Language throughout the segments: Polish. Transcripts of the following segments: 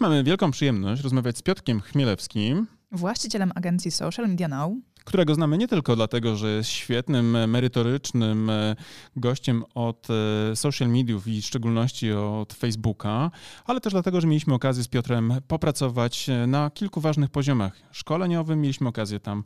Dziś mamy wielką przyjemność rozmawiać z Piotrkiem Chmielewskim, właścicielem agencji Social Media Now, którego znamy nie tylko dlatego, że jest świetnym, merytorycznym e, gościem od e, social mediów i w szczególności od Facebooka, ale też dlatego, że mieliśmy okazję z Piotrem popracować e, na kilku ważnych poziomach szkoleniowym. Mieliśmy okazję tam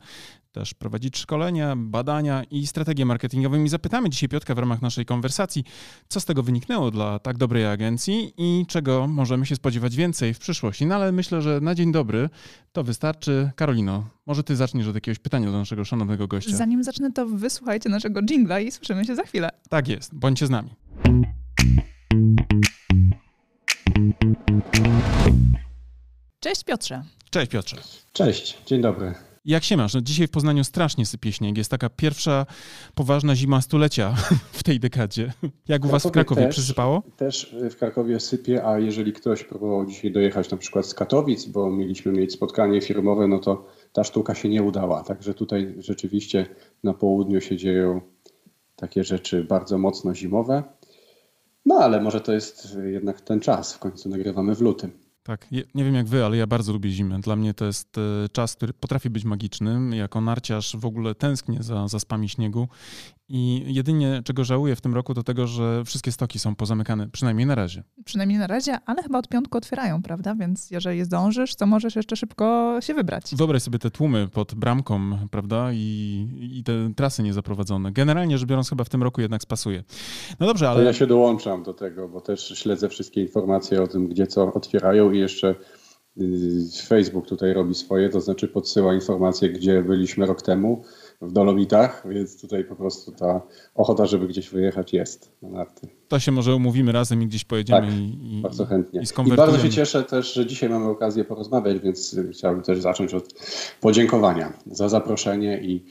też prowadzić szkolenia, badania i strategie marketingowe. I zapytamy dzisiaj Piotka w ramach naszej konwersacji, co z tego wyniknęło dla tak dobrej agencji i czego możemy się spodziewać więcej w przyszłości. No ale myślę, że na dzień dobry to wystarczy. Karolino, może ty zaczniesz od jakiegoś pytania do naszego szanownego gościa. Zanim zacznę, to wysłuchajcie naszego jingla i słyszymy się za chwilę. Tak jest, bądźcie z nami. Cześć Piotrze. Cześć Piotrze. Cześć, dzień dobry. Jak się masz? No dzisiaj w Poznaniu strasznie sypie śnieg. Jest taka pierwsza poważna zima stulecia w tej dekadzie. Jak u was w Krakowie też, przysypało? Też w Krakowie sypie, a jeżeli ktoś próbował dzisiaj dojechać na przykład z Katowic, bo mieliśmy mieć spotkanie firmowe, no to ta sztuka się nie udała. Także tutaj rzeczywiście na południu się dzieją takie rzeczy bardzo mocno zimowe. No ale może to jest jednak ten czas. W końcu nagrywamy w lutym. Tak, nie wiem jak wy, ale ja bardzo lubię zimę. Dla mnie to jest e, czas, który potrafi być magiczny. Jako narciarz w ogóle tęsknię za zaspami śniegu i jedynie czego żałuję w tym roku to tego, że wszystkie stoki są pozamykane, przynajmniej na razie. Przynajmniej na razie, ale chyba od piątku otwierają, prawda? Więc jeżeli zdążysz, to możesz jeszcze szybko się wybrać. Wyobraź sobie te tłumy pod bramką, prawda? I, i te trasy niezaprowadzone. Generalnie rzecz biorąc chyba w tym roku jednak spasuje. No dobrze, ale... To ja się dołączam do tego, bo też śledzę wszystkie informacje o tym, gdzie co otwierają i jeszcze y, Facebook tutaj robi swoje, to znaczy podsyła informacje, gdzie byliśmy rok temu w Dolomitach, więc tutaj po prostu ta ochota, żeby gdzieś wyjechać jest na narty. To się może umówimy razem i gdzieś pojedziemy tak, i, bardzo chętnie. I, I bardzo się cieszę też, że dzisiaj mamy okazję porozmawiać, więc chciałbym też zacząć od podziękowania za zaproszenie i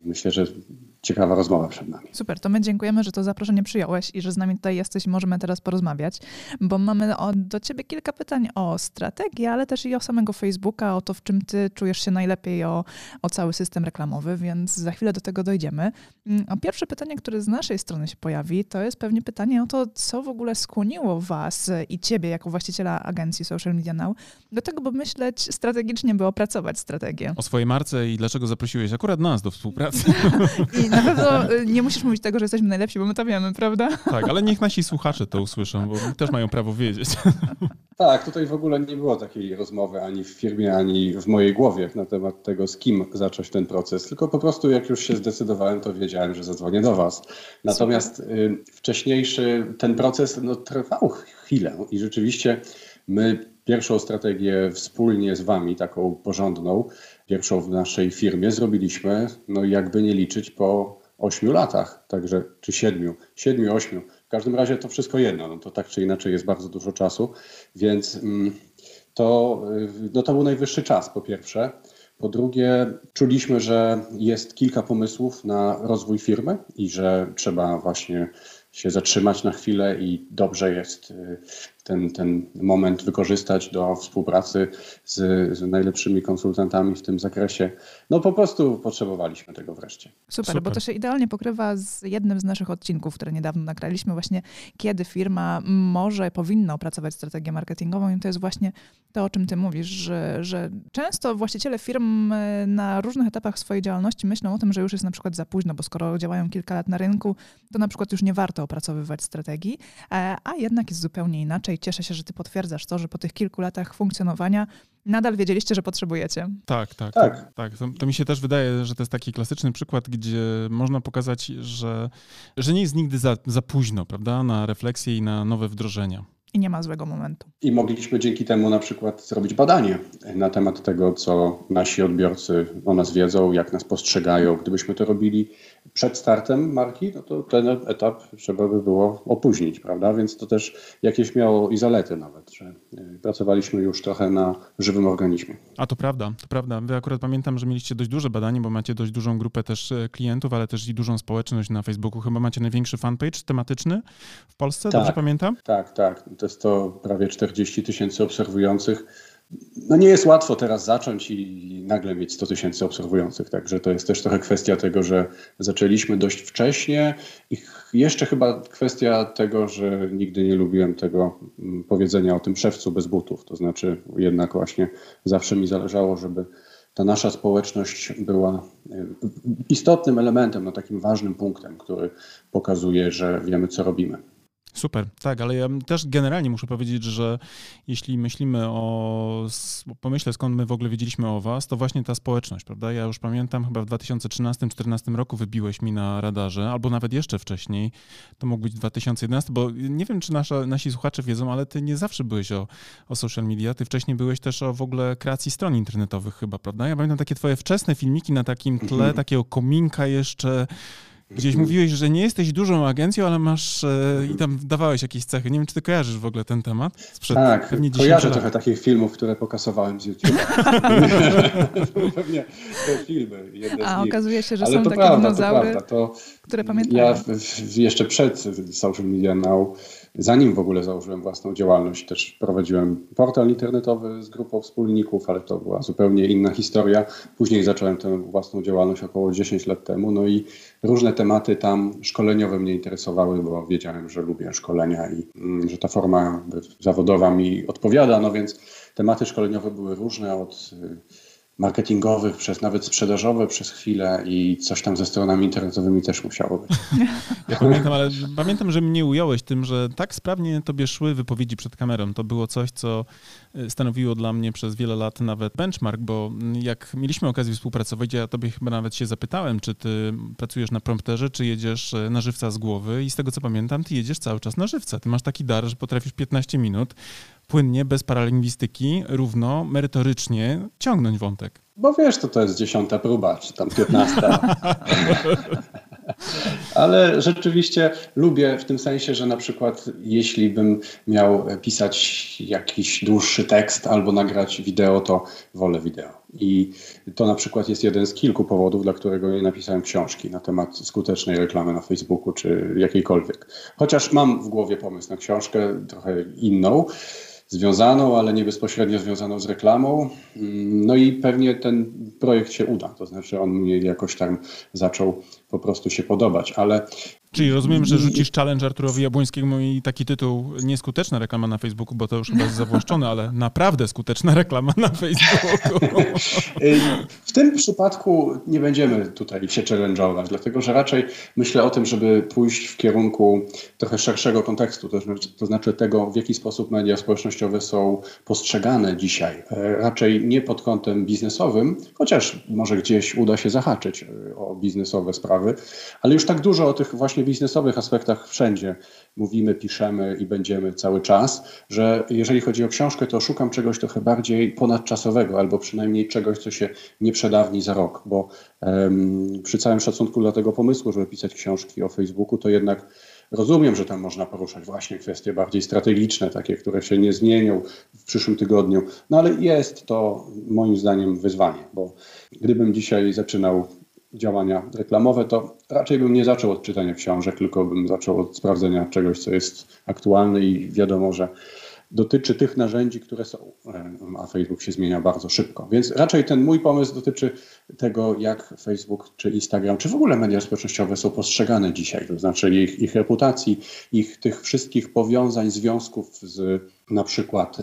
myślę, że ciekawa rozmowa przed nami. Super, to my dziękujemy, że to zaproszenie przyjąłeś i że z nami tutaj jesteś i możemy teraz porozmawiać, bo mamy do ciebie kilka pytań o strategię, ale też i o samego Facebooka, o to, w czym ty czujesz się najlepiej, o, o cały system reklamowy, więc za chwilę do tego dojdziemy. Mm, a pierwsze pytanie, które z naszej strony się pojawi, to jest pewnie pytanie o to, co w ogóle skłoniło was i ciebie jako właściciela agencji Social Media Now do tego, by myśleć strategicznie, by opracować strategię. O swojej marce i dlaczego zaprosiłeś akurat nas do współpracy. I na pewno y, nie musisz mówić tego, że jesteśmy najlepsi, bo my to wiemy, prawda? Tak, ale niech nasi słuchacze to usłyszą, bo też mają prawo wiedzieć. Tak, tutaj w ogóle nie było takiej rozmowy ani w firmie, ani w mojej głowie na temat tego, z kim zacząć ten proces. Tylko po prostu jak już się zdecydowałem, to wiedziałem, że zadzwonię do Was. Natomiast y, wcześniejszy ten proces no, trwał chwilę i rzeczywiście my pierwszą strategię wspólnie z Wami, taką porządną, pierwszą w naszej firmie zrobiliśmy, no jakby nie liczyć po ośmiu latach, także czy siedmiu, siedmiu, ośmiu. W każdym razie to wszystko jedno, no to tak czy inaczej jest bardzo dużo czasu, więc mm, to, y, no to był najwyższy czas po pierwsze. Po drugie, czuliśmy, że jest kilka pomysłów na rozwój firmy i że trzeba właśnie się zatrzymać na chwilę i dobrze jest y, ten, ten moment wykorzystać do współpracy z, z najlepszymi konsultantami w tym zakresie. No po prostu potrzebowaliśmy tego wreszcie. Super, Super, bo to się idealnie pokrywa z jednym z naszych odcinków, które niedawno nagraliśmy, właśnie kiedy firma może, powinna opracować strategię marketingową i to jest właśnie to, o czym ty mówisz, że, że często właściciele firm e, na różnych etapach swojej działalności myślą o tym, że już jest na przykład za późno, bo skoro działają kilka lat na rynku, to na przykład już nie warto opracowywać strategii, e, a jednak jest zupełnie inaczej cieszę się, że ty potwierdzasz to, że po tych kilku latach funkcjonowania nadal wiedzieliście, że potrzebujecie. Tak, tak. tak. tak. To, to, mi się też wydaje, że to jest taki klasyczny przykład, gdzie można pokazać, że, że nie jest nigdy za, za późno, prawda, na refleksję i na nowe wdrożenia i nie ma złego momentu. I mogliśmy dzięki temu na przykład zrobić badanie na temat tego, co nasi odbiorcy o nas wiedzą, jak nas postrzegają. Gdybyśmy to robili przed startem marki, no to ten etap trzeba by było opóźnić, prawda? Więc to też jakieś miało i zalety nawet, że e, pracowaliśmy już trochę na żywym organizmie. A to prawda, to prawda. Wy akurat pamiętam, że mieliście dość duże badanie, bo macie dość dużą grupę też e, klientów, ale też i dużą społeczność na Facebooku. Chyba macie największy fanpage tematyczny w Polsce, tak, dobrze pamiętam? Tak, tak. Jest to prawie 40 tysięcy obserwujących. No nie jest łatwo teraz zacząć i nagle mieć 100 tysięcy obserwujących, także to jest też trochę kwestia tego, że zaczęliśmy dość wcześnie. I jeszcze chyba kwestia tego, że nigdy nie lubiłem tego mm, powiedzenia o tym szewcu bez butów, to znaczy jednak właśnie zawsze mi zależało, żeby ta nasza społeczność była e, istotnym elementem, no takim ważnym punktem, który pokazuje, że wiemy, co robimy. Super, tak, ale ja też generalnie muszę powiedzieć, że jeśli myślimy o, pomyślę skąd my w ogóle wiedzieliśmy o was, to właśnie ta społeczność, prawda? Ja już pamiętam, chyba w 2013-2014 roku wybiłeś mi na radarze, albo nawet jeszcze wcześniej, to mógł być 2011, bo nie wiem, czy nasza, nasi słuchacze wiedzą, ale ty nie zawsze byłeś o, o social media, ty wcześniej byłeś też o w ogóle kreacji stron internetowych chyba, prawda? Ja pamiętam takie twoje wczesne filmiki na takim tle, mhm. takiego kominka jeszcze, Gdzieś mówiłeś, że nie jesteś dużą agencją, ale masz e, i tam dawałeś jakieś cechy. Nie wiem, czy ty kojarzysz w ogóle ten temat? Sprzed tak, pewnie kojarzę lat. trochę takich filmów, które pokasowałem z YouTube. pewnie te filmy. A okazuje się, że ale są takie prawda, dinozaury, to to które pamiętam. Ja w, w, jeszcze przed Social Media Now Zanim w ogóle założyłem własną działalność, też prowadziłem portal internetowy z grupą wspólników, ale to była zupełnie inna historia. Później zacząłem tę własną działalność około 10 lat temu, no i różne tematy tam szkoleniowe mnie interesowały, bo wiedziałem, że lubię szkolenia i mm, że ta forma zawodowa mi odpowiada, no więc tematy szkoleniowe były różne od marketingowych, przez nawet sprzedażowe przez chwilę i coś tam ze stronami internetowymi też musiało być. Ja pamiętam, ale pamiętam, że mnie ująłeś tym, że tak sprawnie tobie szły wypowiedzi przed kamerą. To było coś, co y, stanowiło dla mnie przez wiele lat nawet benchmark, bo jak mieliśmy okazję współpracować, ja tobie chyba nawet się zapytałem, czy ty pracujesz na prompterze, czy jedziesz y, na żywca z głowy i z tego co pamiętam, ty jedziesz cały czas na żywca. Ty masz taki dar, że potrafisz 15 minut płynnie, bez paralingwistyki, równo, merytorycznie ciągnąć wątek. Bo wiesz, to to jest dziesiąta próba, czy tam piętnasta. Ale rzeczywiście lubię w tym sensie, że na przykład jeśli bym miał pisać jakiś dłuższy tekst albo nagrać wideo, to wolę wideo. I to na przykład jest jeden z kilku powodów, dla którego nie napisałem książki na temat skutecznej reklamy na Facebooku czy jakiejkolwiek. Chociaż mam w głowie pomysł na książkę trochę inną związaną, ale nie bezpośrednio związaną z reklamą. No i pewnie ten projekt się uda, to znaczy on mnie jakoś tam zaczął po prostu się podobać, ale Czyli rozumiem, że rzucisz challenge Arturowi Jabłońskiemu i taki tytuł nieskuteczna reklama na Facebooku, bo to już chyba jest zawłaszczone, ale naprawdę skuteczna reklama na Facebooku. W tym przypadku nie będziemy tutaj się challenge'ować, dlatego że raczej myślę o tym, żeby pójść w kierunku trochę szerszego kontekstu, to znaczy, znaczy tego, w jaki sposób media społecznościowe są postrzegane dzisiaj. E, raczej nie pod kątem biznesowym, chociaż może gdzieś uda się zahaczyć e, o biznesowe sprawy, ale już tak dużo o tych właśnie właśnie biznesowych aspektach wszędzie mówimy, piszemy i będziemy cały czas, że jeżeli chodzi o książkę, to szukam czegoś trochę bardziej ponadczasowego, albo przynajmniej czegoś, co się nie przedawni za rok, bo um, przy całym szacunku dla tego pomysłu, żeby pisać książki o Facebooku, to jednak Rozumiem, że tam można poruszać właśnie kwestie bardziej strategiczne, takie, które się nie zmienią w przyszłym tygodniu, no ale jest to moim zdaniem wyzwanie, bo gdybym dzisiaj zaczynał działania reklamowe, to raczej bym nie zaczął od czytania książek, tylko bym zaczął od sprawdzenia czegoś, co jest aktualne i wiadomo, że dotyczy tych narzędzi, które są, e, a Facebook się zmienia bardzo szybko. Więc raczej ten mój pomysł dotyczy tego, jak Facebook czy Instagram, czy w ogóle media społecznościowe są postrzegane dzisiaj, to znaczy ich, ich reputacji, ich tych wszystkich powiązań, związków z na przykład.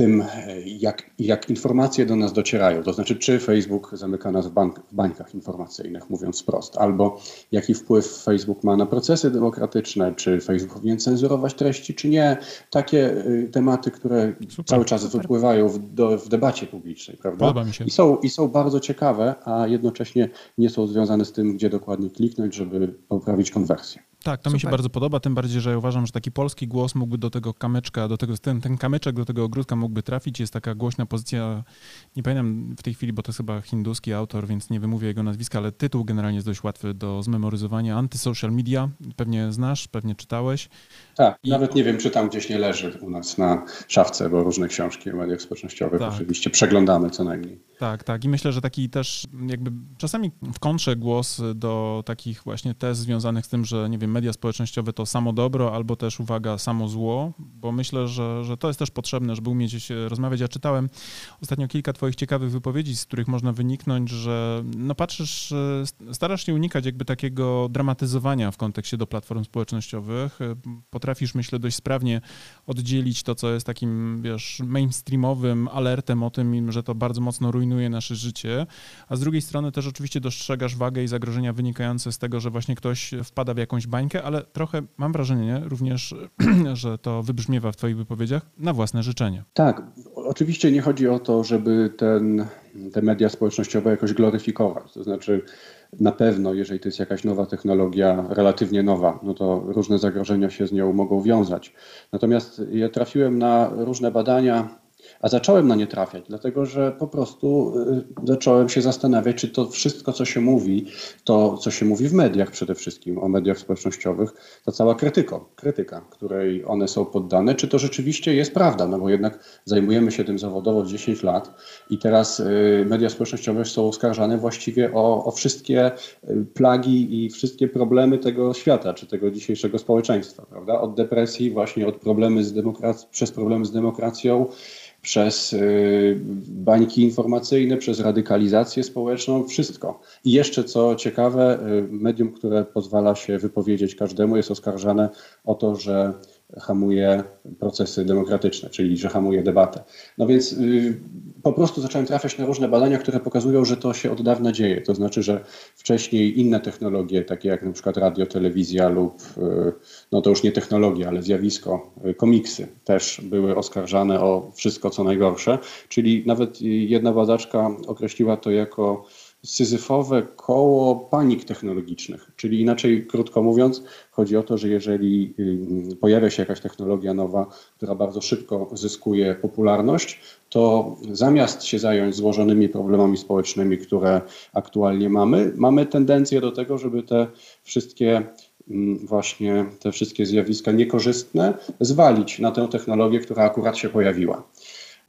E, tym, jak, jak informacje do nas docierają. To znaczy, czy Facebook zamyka nas w, bank, w bańkach informacyjnych, mówiąc wprost, albo jaki wpływ Facebook ma na procesy demokratyczne, czy Facebook powinien cenzurować treści, czy nie. Takie y, tematy, które super, cały czas super. wypływają w, do, w debacie publicznej, prawda? Podoba mi się. I są, I są bardzo ciekawe, a jednocześnie nie są związane z tym, gdzie dokładnie kliknąć, żeby poprawić konwersję. Tak, to Super. mi się bardzo podoba, tym bardziej, że ja uważam, że taki polski głos mógłby do tego kamyczka, do tego, ten, ten kamyczek do tego ogródka mógłby trafić. Jest taka głośna pozycja, nie pamiętam w tej chwili, bo to jest chyba hinduski autor, więc nie wymówię jego nazwiska, ale tytuł generalnie jest dość łatwy do zmemoryzowania. Anty-social media, pewnie znasz, pewnie czytałeś. Tak, I... nawet nie wiem, czy tam gdzieś nie leży u nas na szafce, bo różne książki o mediach społecznościowych tak. oczywiście przeglądamy co najmniej. Tak, tak. I myślę, że taki też jakby czasami w kontrze głos do takich właśnie tez związanych z tym, że nie wiem, media społecznościowe to samo dobro, albo też, uwaga, samo zło, bo myślę, że, że to jest też potrzebne, żeby umieć się rozmawiać. Ja czytałem ostatnio kilka twoich ciekawych wypowiedzi, z których można wyniknąć, że no patrzysz, starasz się unikać jakby takiego dramatyzowania w kontekście do platform społecznościowych. Potrafisz, myślę, dość sprawnie oddzielić to, co jest takim, wiesz, mainstreamowym alertem o tym, że to bardzo mocno rujnuje nasze życie, a z drugiej strony też oczywiście dostrzegasz wagę i zagrożenia wynikające z tego, że właśnie ktoś wpada w jakąś bańkę, ale trochę mam wrażenie również, że to wybrzmiewa w twoich wypowiedziach na własne życzenie. Tak, oczywiście nie chodzi o to, żeby ten, te media społecznościowe jakoś gloryfikować, to znaczy na pewno, jeżeli to jest jakaś nowa technologia, relatywnie nowa, no to różne zagrożenia się z nią mogą wiązać. Natomiast ja trafiłem na różne badania, a zacząłem na nie trafiać, dlatego że po prostu y, zacząłem się zastanawiać, czy to wszystko, co się mówi, to co się mówi w mediach przede wszystkim, o mediach społecznościowych, ta cała krytyka, krytyka, której one są poddane, czy to rzeczywiście jest prawda, no bo jednak zajmujemy się tym zawodowo 10 lat i teraz y, media społecznościowe są oskarżane właściwie o, o wszystkie y, plagi i wszystkie problemy tego świata, czy tego dzisiejszego społeczeństwa, prawda? Od depresji, właśnie od problemy z demokracją, przez problemy z demokracją, przez y, bańki informacyjne, przez radykalizację społeczną, wszystko. I jeszcze co ciekawe, y, medium, które pozwala się wypowiedzieć każdemu, jest oskarżane o to, że hamuje procesy demokratyczne, czyli że hamuje debatę. No więc y, po prostu zacząłem trafiać na różne badania, które pokazują, że to się od dawna dzieje. To znaczy, że wcześniej inne technologie, takie jak na przykład radio, telewizja lub, y, no to już nie technologia, ale zjawisko, y, komiksy też były oskarżane o wszystko co najgorsze. Czyli nawet jedna badaczka określiła to jako syzyfowe koło panik technologicznych. Czyli inaczej, krótko mówiąc, chodzi o to, że jeżeli y, pojawia się jakaś technologia nowa, która bardzo szybko zyskuje popularność, to zamiast się zająć złożonymi problemami społecznymi, które aktualnie mamy, mamy tendencję do tego, żeby te wszystkie mm, właśnie te wszystkie zjawiska niekorzystne zwalić na tę technologię, która akurat się pojawiła.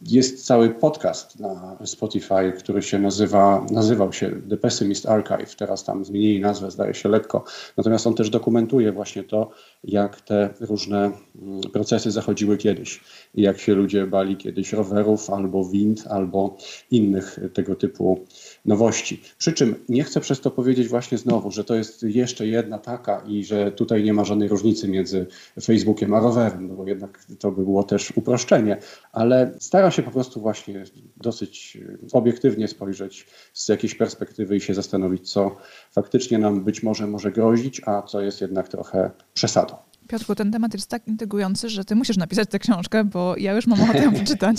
Jest cały podcast na Spotify, który się nazywa, nazywał się The Pessimist Archive. Teraz tam zmienili nazwę, zdaje się lekko. Natomiast on też dokumentuje właśnie to, jak te różne mm, procesy zachodziły kiedyś. Jak się ludzie bali kiedyś rowerów, albo wind, albo innych tego typu nowości. Przy czym nie chcę przez to powiedzieć właśnie znowu, że to jest jeszcze jedna taka i że tutaj nie ma żadnej różnicy między Facebookiem a rowerem, no bo jednak to by było też uproszczenie, ale staram się po prostu właśnie dosyć obiektywnie spojrzeć z jakiejś perspektywy i się zastanowić, co faktycznie nam być może może grozić, a co jest jednak trochę przesadą. Piotrku, ten temat jest tak intrygujący, że ty musisz napisać tę książkę, bo ja już mam ochotę ją przeczytać.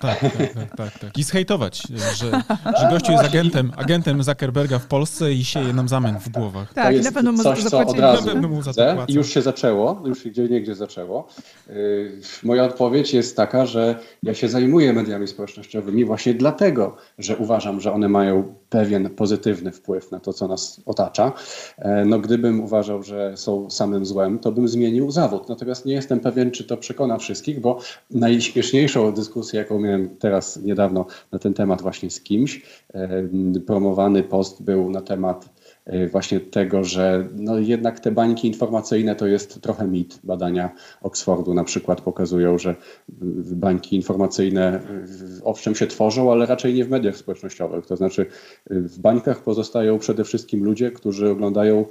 Tak, tak, tak, tak, tak. I zhejtować, że, że gościu jest agentem, agentem Zuckerberga w Polsce i sieje nam zamęt w głowach. Tak, i na pewno mu coś, to od razu to I już się zaczęło, już gdzie niegdzie zaczęło. Yy, moja odpowiedź jest taka, że ja się zajmuję mediami społecznościowymi właśnie dlatego, że uważam, że one mają pewien pozytywny wpływ na to, co nas otacza. E, no gdybym uważał, że są samym złem, to bym zmienił zmienił zawód. Natomiast nie jestem pewien, czy to przekona wszystkich, bo najśmieszniejszą dyskusję, jaką miałem teraz niedawno na ten temat właśnie z kimś, promowany post był na temat e, właśnie tego, że no jednak te bańki informacyjne to jest trochę mit. Badania Oxfordu na przykład pokazują, że bańki informacyjne owszem się tworzą, ale raczej nie w mediach społecznościowych. To znaczy w bańkach pozostają przede wszystkim ludzie, którzy oglądają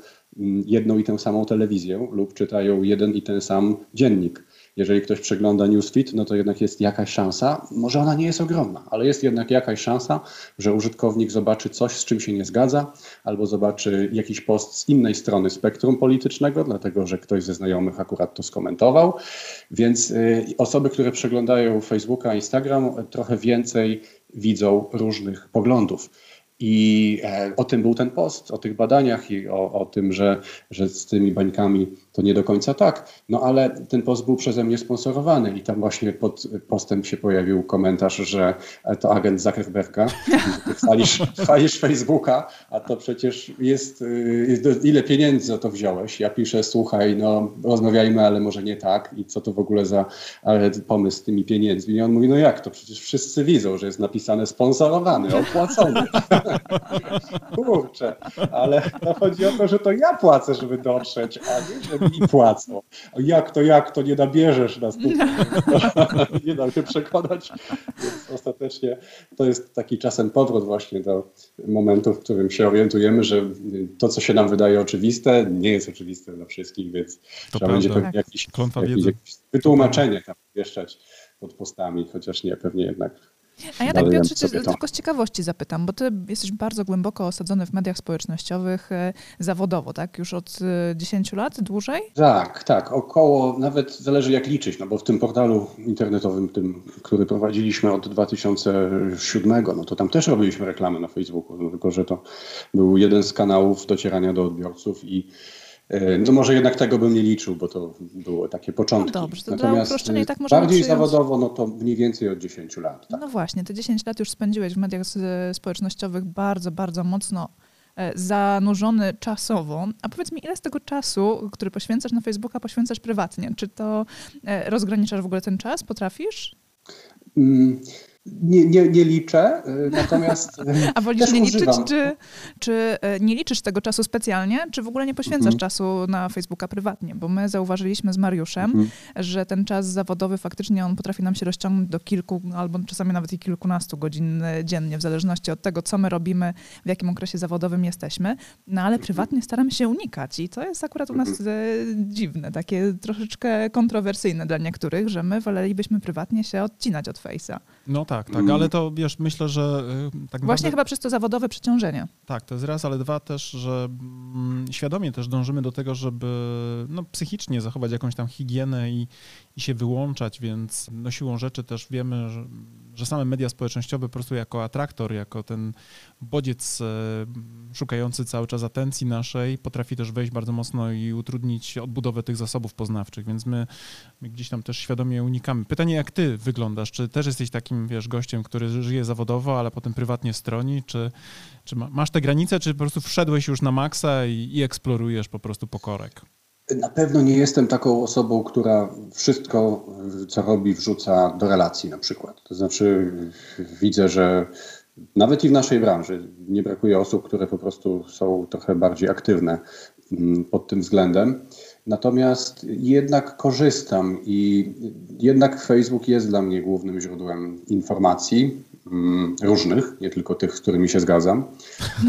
jedną i tę samą telewizję lub czytają jeden i ten sam dziennik. Jeżeli ktoś przegląda newsfeed, no to jednak jest jakaś szansa, może ona nie jest ogromna, ale jest jednak jakaś szansa, że użytkownik zobaczy coś, z czym się nie zgadza, albo zobaczy jakiś post z innej strony spektrum politycznego, dlatego że ktoś ze znajomych akurat to skomentował. Więc y, osoby, które przeglądają Facebooka, Instagram, trochę więcej widzą różnych poglądów. I e, o tym był ten post, o tych badaniach i o, o tym, że, że z tymi bańkami to nie do końca tak. No ale ten post był przeze mnie sponsorowany i tam właśnie pod postem się pojawił komentarz, że to agent Zuckerberga, chwalisz, chwalisz Facebooka, a to przecież jest, y, ile pieniędzy za to wziąłeś? Ja piszę, słuchaj, no rozmawiajmy, ale może nie tak i co to w ogóle za pomysł z tymi pieniędzmi? I on mówi, no jak to? Przecież wszyscy widzą, że jest napisane sponsorowany, opłacony. Kurczę, ale to chodzi o to, że to ja płacę, żeby dotrzeć, a nie, że mi płacą. Jak to, jak to, nie nabierzesz nas tutaj. nie dam się przekonać. Więc ostatecznie to jest taki czasem powrót właśnie do momentu, w którym się orientujemy, że to, co się nam wydaje oczywiste, nie jest oczywiste dla wszystkich, więc to trzeba prawda. będzie pewnie jakieś, jakieś, jakieś wytłumaczenie tam wieszczać pod postami, chociaż nie, pewnie jednak a ja tak Piotrze, tylko z ciekawości zapytam, bo ty jesteś bardzo głęboko osadzony w mediach społecznościowych e, zawodowo, tak? Już od 10 e, lat, dłużej? Tak, tak, około, nawet zależy jak liczyć, no bo w tym portalu internetowym, tym, który prowadziliśmy od 2007, no to tam też robiliśmy reklamy na Facebooku, no tylko że to był jeden z kanałów docierania do odbiorców i no może jednak tego bym nie liczył, bo to było takie początki. No dobrze, to Natomiast dla i tak bardziej przyjąć... zawodowo, no to mniej więcej od 10 lat. Tak. No właśnie, te 10 lat już spędziłeś w mediach społecznościowych bardzo, bardzo mocno e, zanurzony czasowo. A powiedz mi, ile z tego czasu, który poświęcasz na Facebooka, poświęcasz prywatnie? Czy to e, rozgraniczasz w ogóle ten czas? Potrafisz? Mm. Nie, nie, nie liczę, y, natomiast. Y, A wolisz nie liczyć, czy, czy y, nie liczysz tego czasu specjalnie, czy w ogóle nie poświęcasz mhm. czasu na Facebooka prywatnie? Bo my zauważyliśmy z Mariuszem, mhm. że ten czas zawodowy faktycznie on potrafi nam się rozciągnąć do kilku, albo czasami nawet i kilkunastu godzin dziennie, w zależności od tego, co my robimy, w jakim okresie zawodowym jesteśmy. No ale prywatnie staramy się unikać i to jest akurat u nas mhm. dziwne, takie troszeczkę kontrowersyjne dla niektórych, że my wolelibyśmy prywatnie się odcinać od Face'a. No tak, tak, ale to wiesz, myślę, że y, tak Właśnie chyba przez to zawodowe przeciążenie. Tak, to jest raz, ale dwa też, że mm, świadomie też dążymy do tego, żeby no, psychicznie zachować jakąś tam higienę i, i się wyłączać, więc no, siłą rzeczy też wiemy, że, że same media społecznościowe po prostu jako atraktor, jako ten bodziec e, szukający cały czas atencji naszej, potrafi też wejść bardzo mocno i utrudnić odbudowę tych zasobów poznawczych, więc my, my gdzieś tam też świadomie unikamy. Pytanie, jak ty wyglądasz? Czy też jesteś takim, wiesz, gościem, który żyje zawodowo, ale potem prywatnie stroni? Czy, czy masz te granice, czy po prostu wszedłeś już na maksa i, i eksplorujesz po prostu pokorek? Na pewno nie jestem taką osobą, która wszystko, co robi, wrzuca do relacji na przykład. To znaczy, widzę, że nawet i w naszej branży nie brakuje osób, które po prostu są trochę bardziej aktywne mm, pod tym względem. Natomiast jednak korzystam i jednak Facebook jest dla mnie głównym źródłem informacji mm, różnych, nie tylko tych, z którymi się zgadzam.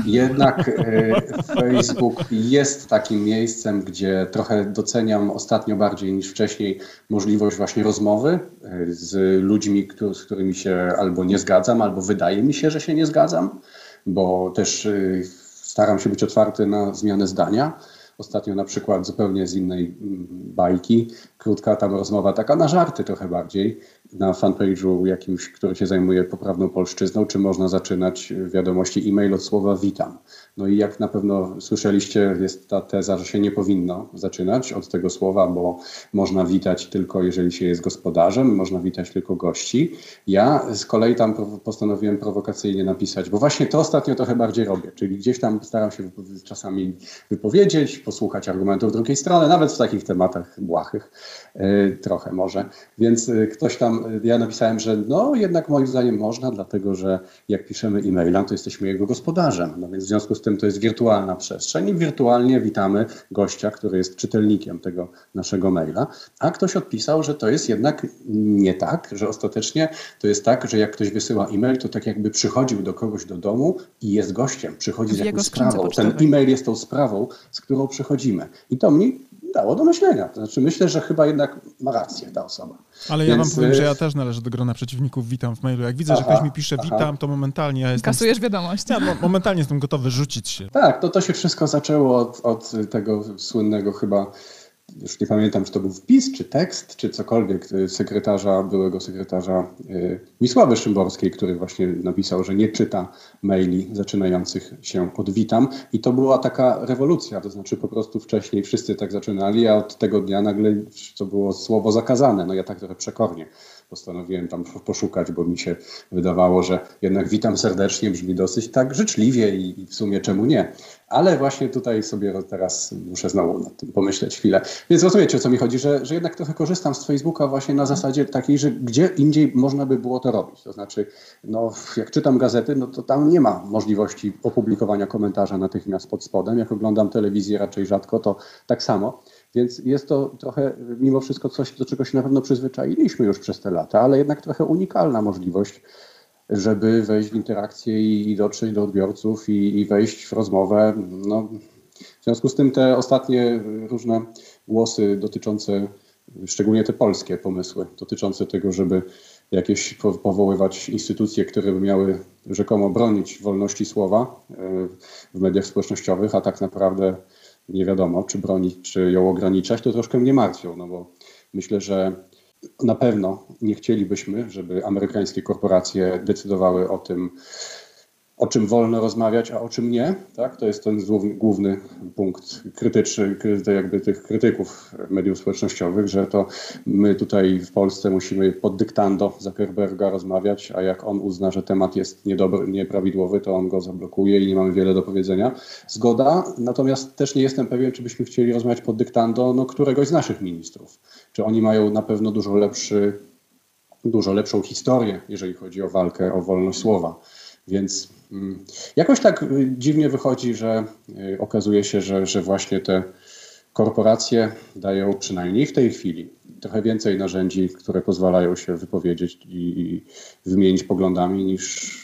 Jednak e, Facebook jest takim miejscem, gdzie trochę doceniam ostatnio bardziej niż wcześniej możliwość właśnie rozmowy e, z ludźmi, z którymi się albo nie zgadzam, albo wydaje mi się, że się nie zgadzam, bo też e, staram się być otwarty na zmianę zdania. Ostatnio na przykład zupełnie z innej mm, bajki, krótka tam rozmowa, taka na żarty trochę bardziej, na fanpage'u jakimś, który się zajmuje poprawną polszczyzną, czy można zaczynać wiadomości e-mail od słowa witam. No i jak na pewno słyszeliście, jest ta teza, że się nie powinno zaczynać od tego słowa, bo można witać tylko jeżeli się jest gospodarzem, można witać tylko gości. Ja z kolei tam postanowiłem prowokacyjnie napisać, bo właśnie to ostatnio trochę bardziej robię, czyli gdzieś tam staram się czasami wypowiedzieć, posłuchać argumentów drugiej strony, nawet w takich tematach błahych yy, trochę może. Więc yy, ktoś tam, ja napisałem, że no jednak moim zdaniem można, dlatego że jak piszemy e-maila, to jesteśmy jego gospodarzem. No więc w związku z tym to jest wirtualna przestrzeń i wirtualnie witamy gościa, który jest czytelnikiem tego naszego maila. A ktoś odpisał, że to jest jednak nie tak, że ostatecznie to jest tak, że jak ktoś wysyła e-mail, to tak jakby przychodził do kogoś do domu i jest gościem, przychodzi z jakąś sprawą. Ten e-mail jest tą sprawą, z którą przychodzimy. I to mnie dało do myślenia. To znaczy myślę, że chyba jednak ma rację ta osoba. Ale ja wam powiem, że ja też należę do grona przeciwników witam w mailu. Jak widzę, aha, że ktoś mi pisze witam, aha. to momentalnie ja jestem... Kasujesz wiadomość. Ja momentalnie jestem gotowy rzucić się. Tak, to, to się wszystko zaczęło od, od tego słynnego chyba już nie pamiętam, czy to był wpis, czy tekst, czy cokolwiek sekretarza, byłego sekretarza Wisławy Szymborskiej, który właśnie napisał, że nie czyta maili zaczynających się od witam. I to była taka rewolucja, to znaczy po prostu wcześniej wszyscy tak zaczynali, a od tego dnia nagle to było słowo zakazane. No ja tak trochę przekornie postanowiłem tam poszukać, bo mi się wydawało, że jednak witam serdecznie brzmi dosyć tak życzliwie i, w sumie czemu nie. Ale właśnie tutaj sobie teraz muszę znowu nad tym pomyśleć chwilę. Więc rozumiecie, o co mi chodzi, że, że jednak trochę korzystam z Facebooka właśnie na zasadzie takiej, że gdzie indziej można by było to robić. To znaczy, no, jak czytam gazety, no to tam nie ma możliwości opublikowania komentarza natychmiast pod spodem. Jak oglądam telewizję raczej rzadko, to tak samo. Więc jest to trochę mimo wszystko coś, do czego się na pewno przyzwyczailiśmy już przez te lata, ale jednak trochę unikalna możliwość, żeby wejść w interakcję i, dotrzeć do odbiorców i, i, wejść w rozmowę. No, w związku z tym te ostatnie różne głosy dotyczące, szczególnie te polskie pomysły, dotyczące tego, żeby jakieś powoływać instytucje, które by miały rzekomo bronić wolności słowa e, w mediach społecznościowych, a tak naprawdę nie wiadomo, czy bronić, czy ją ograniczać, to troszkę mnie martwią, no bo myślę, że na pewno nie chcielibyśmy, żeby amerykańskie korporacje decydowały o tym, o czym wolno rozmawiać, a o czym nie. Tak? To jest ten główny punkt krytyczny, jakby tych krytyków mediów społecznościowych, że to my tutaj w Polsce musimy pod dyktando Zuckerberga rozmawiać, a jak on uzna, że temat jest niedobry, nieprawidłowy, to on go zablokuje i nie mamy wiele do powiedzenia. Zgoda, natomiast też nie jestem pewien, czy byśmy chcieli rozmawiać pod dyktando no, któregoś z naszych ministrów. Czy oni mają na pewno dużo lepszy dużo lepszą historię, jeżeli chodzi o walkę o wolność słowa. Więc. Jakoś tak y, dziwnie wychodzi, że y, okazuje się, że, że właśnie te korporacje dają przynajmniej w tej chwili trochę więcej narzędzi, które pozwalają się wypowiedzieć i, wymienić poglądami niż,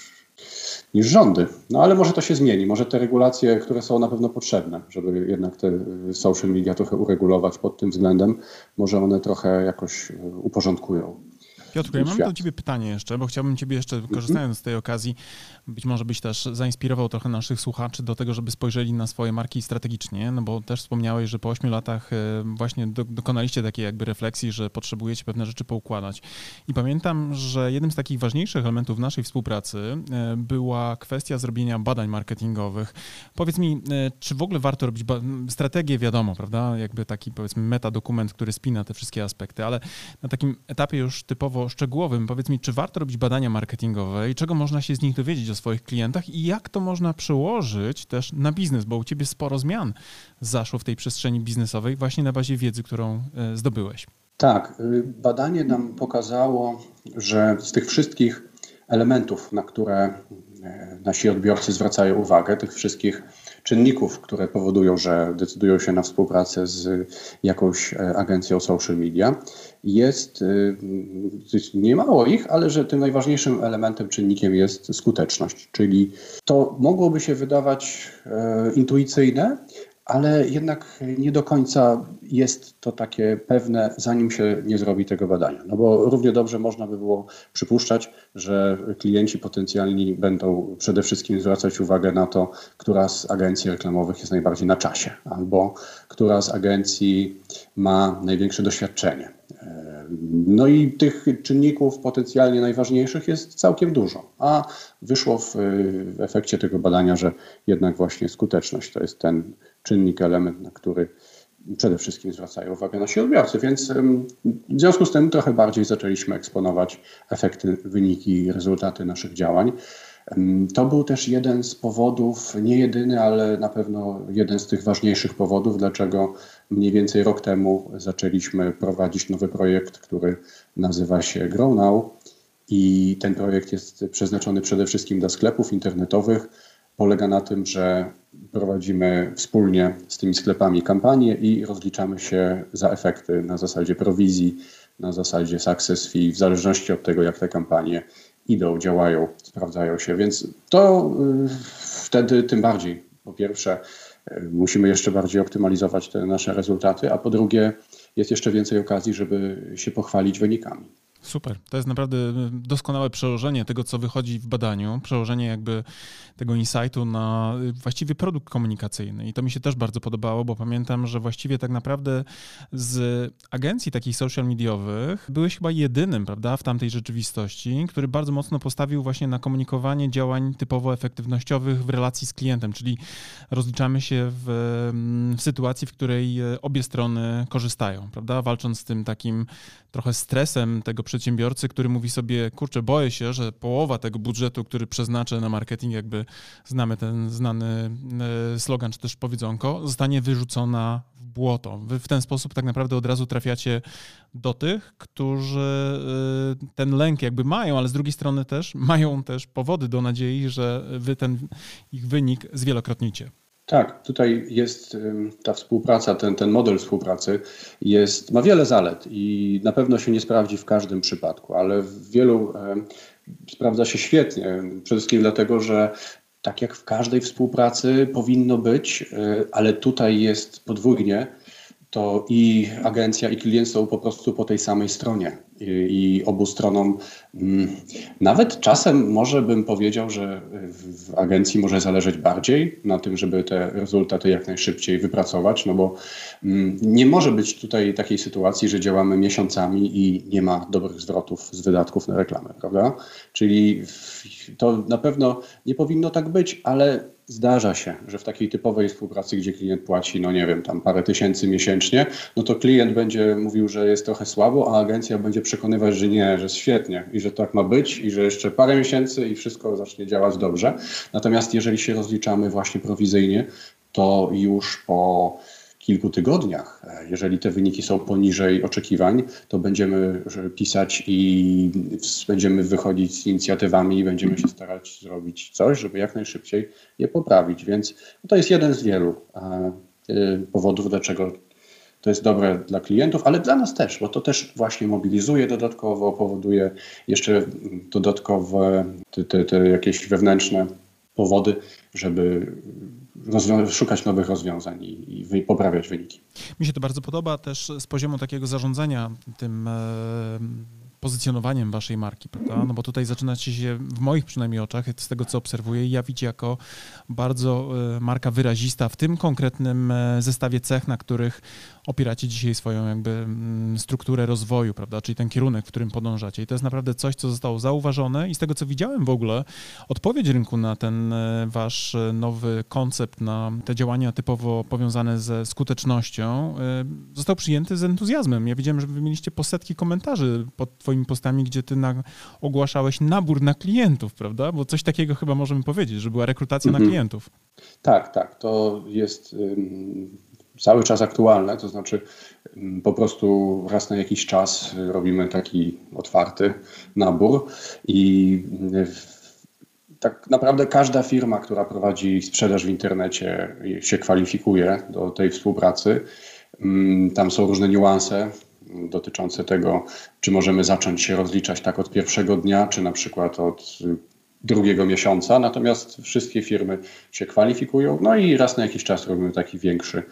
niż rządy. No ale może to się zmieni. Może te regulacje, które są na pewno potrzebne, żeby jednak te social media trochę uregulować pod tym względem, może one trochę jakoś y, uporządkują Piotrku, ja mam do ciebie pytanie jeszcze, bo chciałbym ciebie jeszcze, mhm. korzystając z tej okazji, być może byś też zainspirował trochę naszych słuchaczy do tego, żeby spojrzeli na swoje marki strategicznie, no bo też wspomniałeś, że po ośmiu latach e, właśnie dokonaliście takiej jakby refleksji, że potrzebujecie pewne rzeczy poukładać. I pamiętam, że jednym z takich ważniejszych elementów naszej współpracy e, była kwestia zrobienia badań marketingowych. Powiedz mi, e, czy w ogóle warto robić strategię, wiadomo, prawda, jakby taki powiedzmy metadokument, który spina te wszystkie aspekty, ale na takim etapie już typowo szczegółowym, powiedz mi, czy warto robić badania marketingowe i czego można się z nich dowiedzieć o swoich klientach i jak to można przełożyć też na biznes, bo u ciebie sporo zmian zaszło w tej przestrzeni biznesowej właśnie na bazie wiedzy, którą e, zdobyłeś. Tak, y, badanie nam pokazało, że z tych wszystkich elementów, na które e, nasi odbiorcy zwracają uwagę, tych wszystkich czynników, które powodują, że decydują się na współpracę z jakąś e, agencją social media, jest y, nie mało ich, ale że tym najważniejszym elementem, czynnikiem jest skuteczność. Czyli to mogłoby się wydawać e, intuicyjne, ale jednak nie do końca jest to takie pewne, zanim się nie zrobi tego badania. No bo równie dobrze można by było przypuszczać, że klienci potencjalni będą przede wszystkim zwracać uwagę na to, która z agencji reklamowych jest najbardziej na czasie, albo która z agencji ma największe doświadczenie. No i tych czynników potencjalnie najważniejszych jest całkiem dużo, a wyszło w, w efekcie tego badania, że jednak właśnie skuteczność to jest ten czynnik, element, na który przede wszystkim zwracają uwagę nasi odbiorcy, więc w związku z tym trochę bardziej zaczęliśmy eksponować efekty, wyniki, rezultaty naszych działań. To był też jeden z powodów, nie jedyny, ale na pewno jeden z tych ważniejszych powodów, dlaczego mniej więcej rok temu zaczęliśmy prowadzić nowy projekt, który nazywa się Grow Now. I ten projekt jest przeznaczony przede wszystkim dla sklepów internetowych. Polega na tym, że prowadzimy wspólnie z tymi sklepami kampanię i rozliczamy się za efekty na zasadzie prowizji, na zasadzie success fee, w zależności od tego, jak te kampanie idą, działają, sprawdzają się. Więc to y, wtedy tym bardziej, po pierwsze, musimy jeszcze bardziej optymalizować te nasze rezultaty, a po drugie, jest jeszcze więcej okazji, żeby się pochwalić wynikami. Super. To jest naprawdę doskonałe przełożenie tego, co wychodzi w badaniu, przełożenie jakby tego insightu na właściwie produkt komunikacyjny. I to mi się też bardzo podobało, bo pamiętam, że właściwie tak naprawdę z agencji takich social mediowych byłeś chyba jedynym, prawda, w tamtej rzeczywistości, który bardzo mocno postawił właśnie na komunikowanie działań typowo efektywnościowych w relacji z klientem, czyli rozliczamy się w, w sytuacji, w której obie strony korzystają, prawda, walcząc z tym takim trochę stresem tego przedsiębiorcy, który mówi sobie, kurczę, boję się, że połowa tego budżetu, który przeznaczę na marketing, jakby znamy ten znany e, slogan, czy też powiedzonko, zostanie wyrzucona w błoto. Wy w ten sposób tak naprawdę od razu trafiacie do tych, którzy e, ten lęk jakby mają, ale z drugiej strony też mają też powody do nadziei, że wy ten ich wynik zwielokrotnicie. Tak, tutaj jest ta współpraca, ten, ten model współpracy jest, ma wiele zalet i na pewno się nie sprawdzi w każdym przypadku, ale w wielu sprawdza się świetnie. Przede wszystkim dlatego, że tak jak w każdej współpracy powinno być, e, ale tutaj jest podwójnie to i agencja, i klient są po prostu po tej samej stronie. I, i obu stronom, mm, nawet czasem może bym powiedział, że w agencji może zależeć bardziej na tym, żeby te rezultaty jak najszybciej wypracować, no bo mm, nie może być tutaj takiej sytuacji, że działamy miesiącami i nie ma dobrych zwrotów z wydatków na reklamę, prawda? Czyli to na pewno nie powinno tak być, ale Zdarza się, że w takiej typowej współpracy, gdzie klient płaci, no nie wiem, tam parę tysięcy miesięcznie, no to klient będzie mówił, że jest trochę słabo, a agencja będzie przekonywać, że nie, że jest świetnie i że tak ma być i że jeszcze parę miesięcy i wszystko zacznie działać dobrze. Natomiast jeżeli się rozliczamy właśnie prowizyjnie, to już po kilku tygodniach. Jeżeli te wyniki są poniżej oczekiwań, to będziemy pisać i będziemy wychodzić z inicjatywami i będziemy się starać zrobić coś, żeby jak najszybciej je poprawić. Więc to jest jeden z wielu e, powodów, dlaczego to jest dobre dla klientów, ale dla nas też, bo to też właśnie mobilizuje dodatkowo, powoduje jeszcze dodatkowe te, te, te jakieś wewnętrzne powody, żeby szukać nowych rozwiązań i, i poprawiać wyniki. Mi się to bardzo podoba też z poziomu takiego zarządzania tym e, pozycjonowaniem waszej marki, prawda? No bo tutaj zaczynacie się, w moich przynajmniej oczach, z tego co obserwuję, jawić jako bardzo e, marka wyrazista w tym konkretnym e, zestawie cech, na których opieracie dzisiaj swoją jakby mm, strukturę rozwoju, prawda? Czyli ten kierunek, w którym podążacie. I to jest naprawdę coś, co zostało zauważone i z tego co widziałem w ogóle, odpowiedź rynku na ten e, wasz nowy koncept, na te działania typowo powiązane ze skutecznością, został przyjęty z entuzjazmem. Ja widziałem, że wy mieliście po setki komentarzy pod twoimi postami, gdzie ty na, ogłaszałeś nabór na klientów, prawda? Bo coś takiego chyba możemy powiedzieć, że była rekrutacja mhm. na klientów. Tak, tak. To jest cały czas aktualne, to znaczy po prostu raz na jakiś czas robimy taki otwarty nabór i tak naprawdę każda firma, która prowadzi sprzedaż w internecie się kwalifikuje do tej współpracy. Tam są różne niuanse, dotyczące tego, czy możemy zacząć się rozliczać tak od pierwszego dnia, czy na przykład od drugiego miesiąca. Natomiast wszystkie firmy się kwalifikują, no i raz na jakiś czas robimy taki większy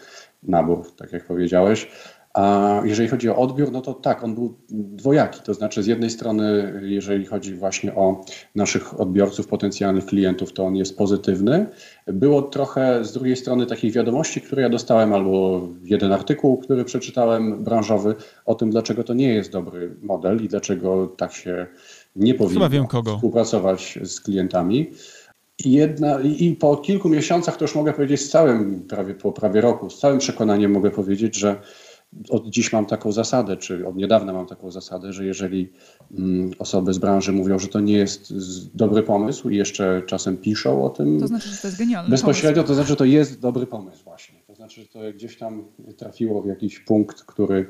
nabór, tak jak powiedziałeś. A jeżeli chodzi o odbiór, no to tak, on był dwojaki. To znaczy, z jednej strony, jeżeli chodzi właśnie o naszych odbiorców, potencjalnych klientów, to on jest pozytywny. Było trochę z drugiej strony takich wiadomości, które ja dostałem, albo jeden artykuł, który przeczytałem branżowy, o tym, dlaczego to nie jest dobry model i dlaczego tak się nie powinno współpracować z klientami. Jedna, I po kilku miesiącach, to już mogę powiedzieć z całym, prawie po prawie roku, z całym przekonaniem mogę powiedzieć, że od dziś mam taką zasadę, czy od niedawna mam taką zasadę, że jeżeli mm, osoby z branży mówią, że to nie jest dobry pomysł i jeszcze czasem piszą o tym. To znaczy, że to jest genialny Bezpośrednio pomysł. to znaczy, że to jest dobry pomysł właśnie. To znaczy, że to gdzieś tam trafiło w jakiś punkt, który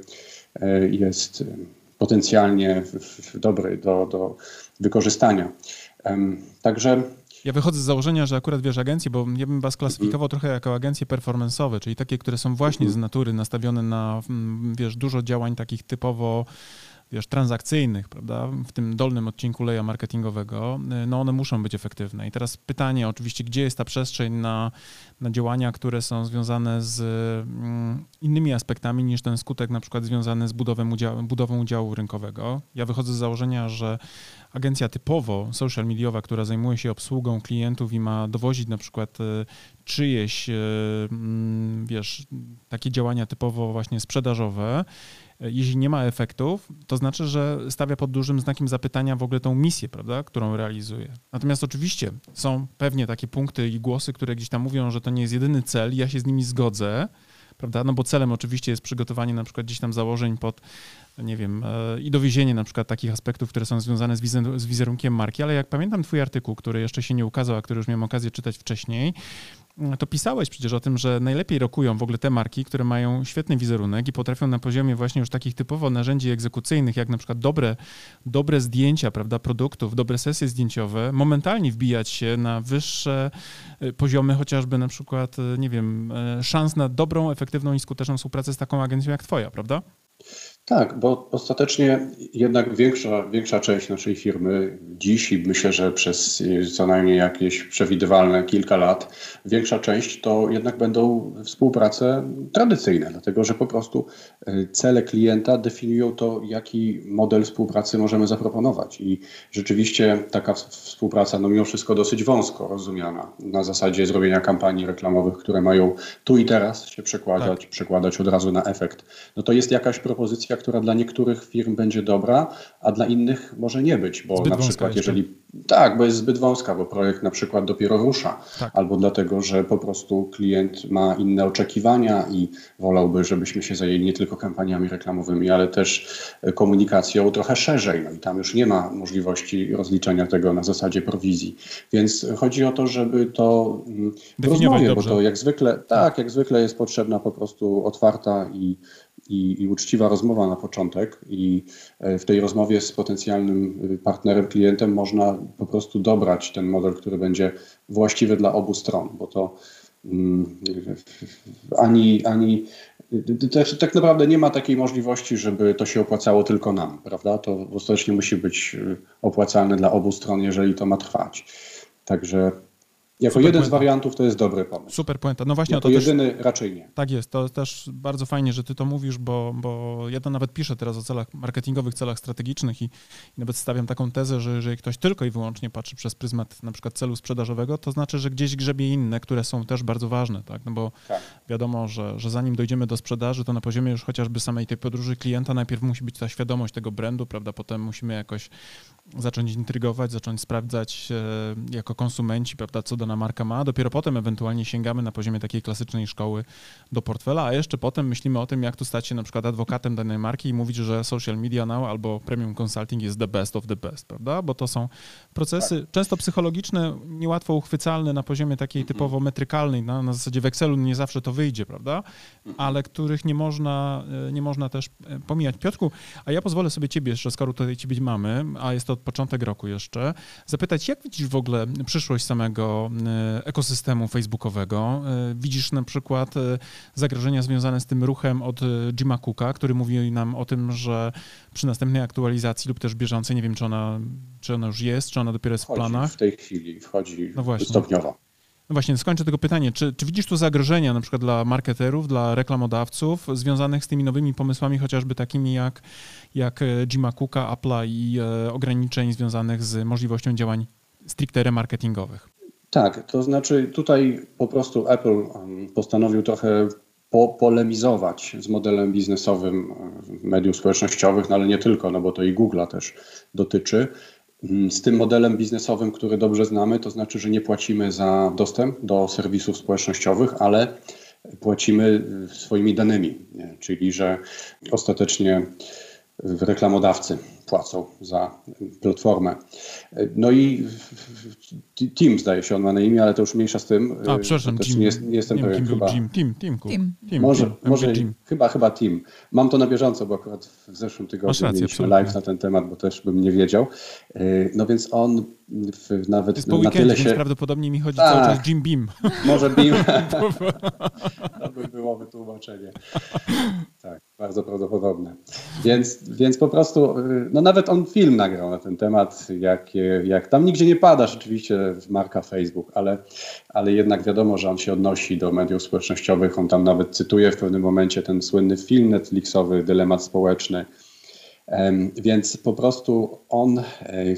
e, jest e, potencjalnie dobry do, do wykorzystania. Także ja wychodzę z założenia, że akurat wiesz agencje, bo ja bym was klasyfikował mhm. trochę jako agencje performance'owe, czyli takie, które są właśnie mhm. z natury nastawione na, mm, wiesz, dużo działań takich typowo wiesz, transakcyjnych, prawda, w tym dolnym odcinku leja marketingowego, no one muszą być efektywne. I teraz pytanie oczywiście, gdzie jest ta przestrzeń na, na działania, które są związane z mm, innymi aspektami niż ten skutek na przykład związany z budową udziału, budową udziału rynkowego. Ja wychodzę z założenia, że agencja typowo social mediowa, która zajmuje się obsługą klientów i ma dowozić na przykład e, czyjeś, e, mm, wiesz, takie działania typowo właśnie sprzedażowe, jeśli nie ma efektów, to znaczy, że stawia pod dużym znakiem zapytania w ogóle tą misję, prawda, którą realizuje. Natomiast oczywiście są pewnie takie punkty i głosy, które gdzieś tam mówią, że to nie jest jedyny cel, ja się z nimi zgodzę, prawda? No bo celem oczywiście jest przygotowanie na przykład gdzieś tam założeń pod, nie wiem, e, i dowiezienie na przykład takich aspektów, które są związane z, wizer z wizerunkiem marki, ale jak pamiętam twój artykuł, który jeszcze się nie ukazał, a który już miałem okazję czytać wcześniej, to pisałeś przecież o tym, że najlepiej rokują w ogóle te marki, które mają świetny wizerunek i potrafią na poziomie właśnie już takich typowo narzędzi egzekucyjnych, jak na przykład dobre, dobre zdjęcia, prawda, produktów, dobre sesje zdjęciowe, momentalnie wbijać się na wyższe y, poziomy chociażby na przykład, y, nie wiem, szans na dobrą, efektywną i skuteczną współpracę z taką agencją jak twoja, prawda? Tak, bo ostatecznie jednak większa, większa część naszej firmy dziś i myślę, że przez co najmniej jakieś przewidywalne kilka lat, większa część to jednak będą współprace tradycyjne, dlatego że po prostu e, cele klienta definiują to, jaki model współpracy możemy zaproponować. I rzeczywiście taka współpraca, no mimo wszystko dosyć wąsko rozumiana, na zasadzie zrobienia kampanii reklamowych, które mają tu i teraz się przekładać, tak. przekładać od razu na efekt. No to jest jakaś propozycja, która dla niektórych firm będzie dobra, a dla innych może nie być, bo zbyt na przykład jeżeli tak, bo jest zbyt wąska, bo projekt na przykład dopiero rusza, tak. albo dlatego, że po prostu klient ma inne oczekiwania i wolałby, żebyśmy się zajęli nie tylko kampaniami reklamowymi, ale też komunikacją trochę szerzej. No i tam już nie ma możliwości rozliczenia tego na zasadzie prowizji. Więc chodzi o to, żeby to mm, w rozmowie, bo to jak zwykle, tak, jak zwykle jest potrzebna po prostu otwarta i i, i, uczciwa rozmowa na początek, i e, w tej rozmowie z potencjalnym y, partnerem, klientem można po prostu dobrać ten model, który będzie właściwy dla obu stron, bo to um, ani, ani też, tak naprawdę nie ma takiej możliwości, żeby to się opłacało tylko nam, prawda? To ostatecznie musi być y, opłacalne dla obu stron, jeżeli to ma trwać. Także jako Super jeden puenta. z wariantów to jest dobry pomysł. Super puenta. No właśnie, jako to jedyny też, raczej nie. Tak jest. To też bardzo fajnie, że ty to mówisz, bo, bo ja to nawet piszę teraz o celach marketingowych, celach strategicznych i, i nawet stawiam taką tezę, że jeżeli ktoś tylko i wyłącznie patrzy przez pryzmat na przykład celu sprzedażowego, to znaczy, że gdzieś grzebie inne, które są też bardzo ważne, tak? No bo tak. wiadomo, że, że zanim dojdziemy do sprzedaży, to na poziomie już chociażby samej tej podróży klienta najpierw musi być ta świadomość tego brandu, prawda? Potem musimy jakoś zacząć intrygować, zacząć sprawdzać e, jako konsumenci, prawda, co dana marka ma. Dopiero potem ewentualnie sięgamy na poziomie takiej klasycznej szkoły do portfela, a jeszcze potem myślimy o tym, jak tu stać się na przykład adwokatem danej marki i mówić, że social media now albo premium consulting jest the best of the best, prawda? Bo to są procesy tak. często psychologiczne, niełatwo uchwycalne na poziomie takiej mhm. typowo metrykalnej, na, na zasadzie w Excelu nie zawsze to wyjdzie, prawda? Mhm. Ale których nie można, e, nie można też e, pomijać. Piotrku, a ja pozwolę sobie ciebie jeszcze, skoro tutaj ciebie mamy, a jest to początek roku jeszcze, zapytać, jak widzisz w ogóle przyszłość samego ekosystemu facebookowego? E, widzisz na przykład e, zagrożenia związane z tym ruchem od Jima Cooka, który mówi nam o tym, że przy następnej aktualizacji lub też bieżącej, nie wiem czy ona, czy ona już jest, czy ona dopiero jest wchodzi w planach. w tej chwili, wchodzi no stopniowo. No właśnie, skończę tego pytanie. Czy, czy, widzisz tu zagrożenia na przykład dla marketerów, dla reklamodawców związanych z tymi nowymi pomysłami, chociażby takimi jak, jak e, Jima Cooka, Apple'a i e, ograniczeń związanych z możliwością działań stricte remarketingowych? Tak, to znaczy tutaj po prostu Apple postanowił trochę po, polemizować z modelem biznesowym mediów społecznościowych, no ale nie tylko, no bo to i Google'a też dotyczy. Mm, z tym modelem biznesowym, który dobrze znamy, to znaczy, że nie płacimy za dostęp do serwisów społecznościowych, ale płacimy swoimi danymi, czyli że ostatecznie reklamodawcy płacą za platformę. No i Team zdaje się on ma na imię, ale to już mniejsza z tym. A, przepraszam, Jim, nie, nie jestem nie pewien. Chyba... Team, Team, Team, team. team może, team, może team. Chyba, chyba Team. Mam to na bieżąco, bo akurat w zeszłym tygodniu rację, mieliśmy absolutnie. live na ten temat, bo też bym nie wiedział. No więc on w, nawet jest no, na tyle się... prawdopodobnie mi chodzi tak. cały czas Jim Beam. Może Beam. to by było wytłumaczenie. Tak, bardzo prawdopodobne. Więc, więc po prostu, no nawet on film nagrał na ten temat, jak, jak tam nigdzie nie pada rzeczywiście marka Facebook, ale, ale jednak wiadomo, że on się odnosi do mediów społecznościowych. On tam nawet cytuje w pewnym momencie ten słynny film Netflixowy, Dylemat Społeczny. Więc po prostu on e,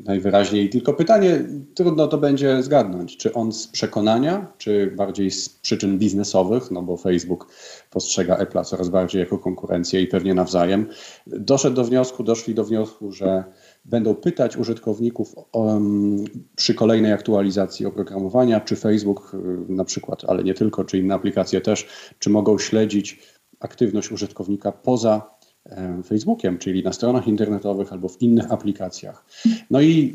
najwyraźniej. Tylko pytanie, trudno to będzie zgadnąć, czy on z przekonania, czy bardziej z przyczyn biznesowych, no bo Facebook postrzega Apple'a coraz bardziej jako konkurencję i pewnie nawzajem, doszedł do wniosku, doszli do wniosku, że będą pytać użytkowników um, przy kolejnej aktualizacji oprogramowania, czy Facebook na przykład, ale nie tylko, czy inne aplikacje też, czy mogą śledzić aktywność użytkownika poza Facebookiem, czyli na stronach internetowych albo w innych aplikacjach. No i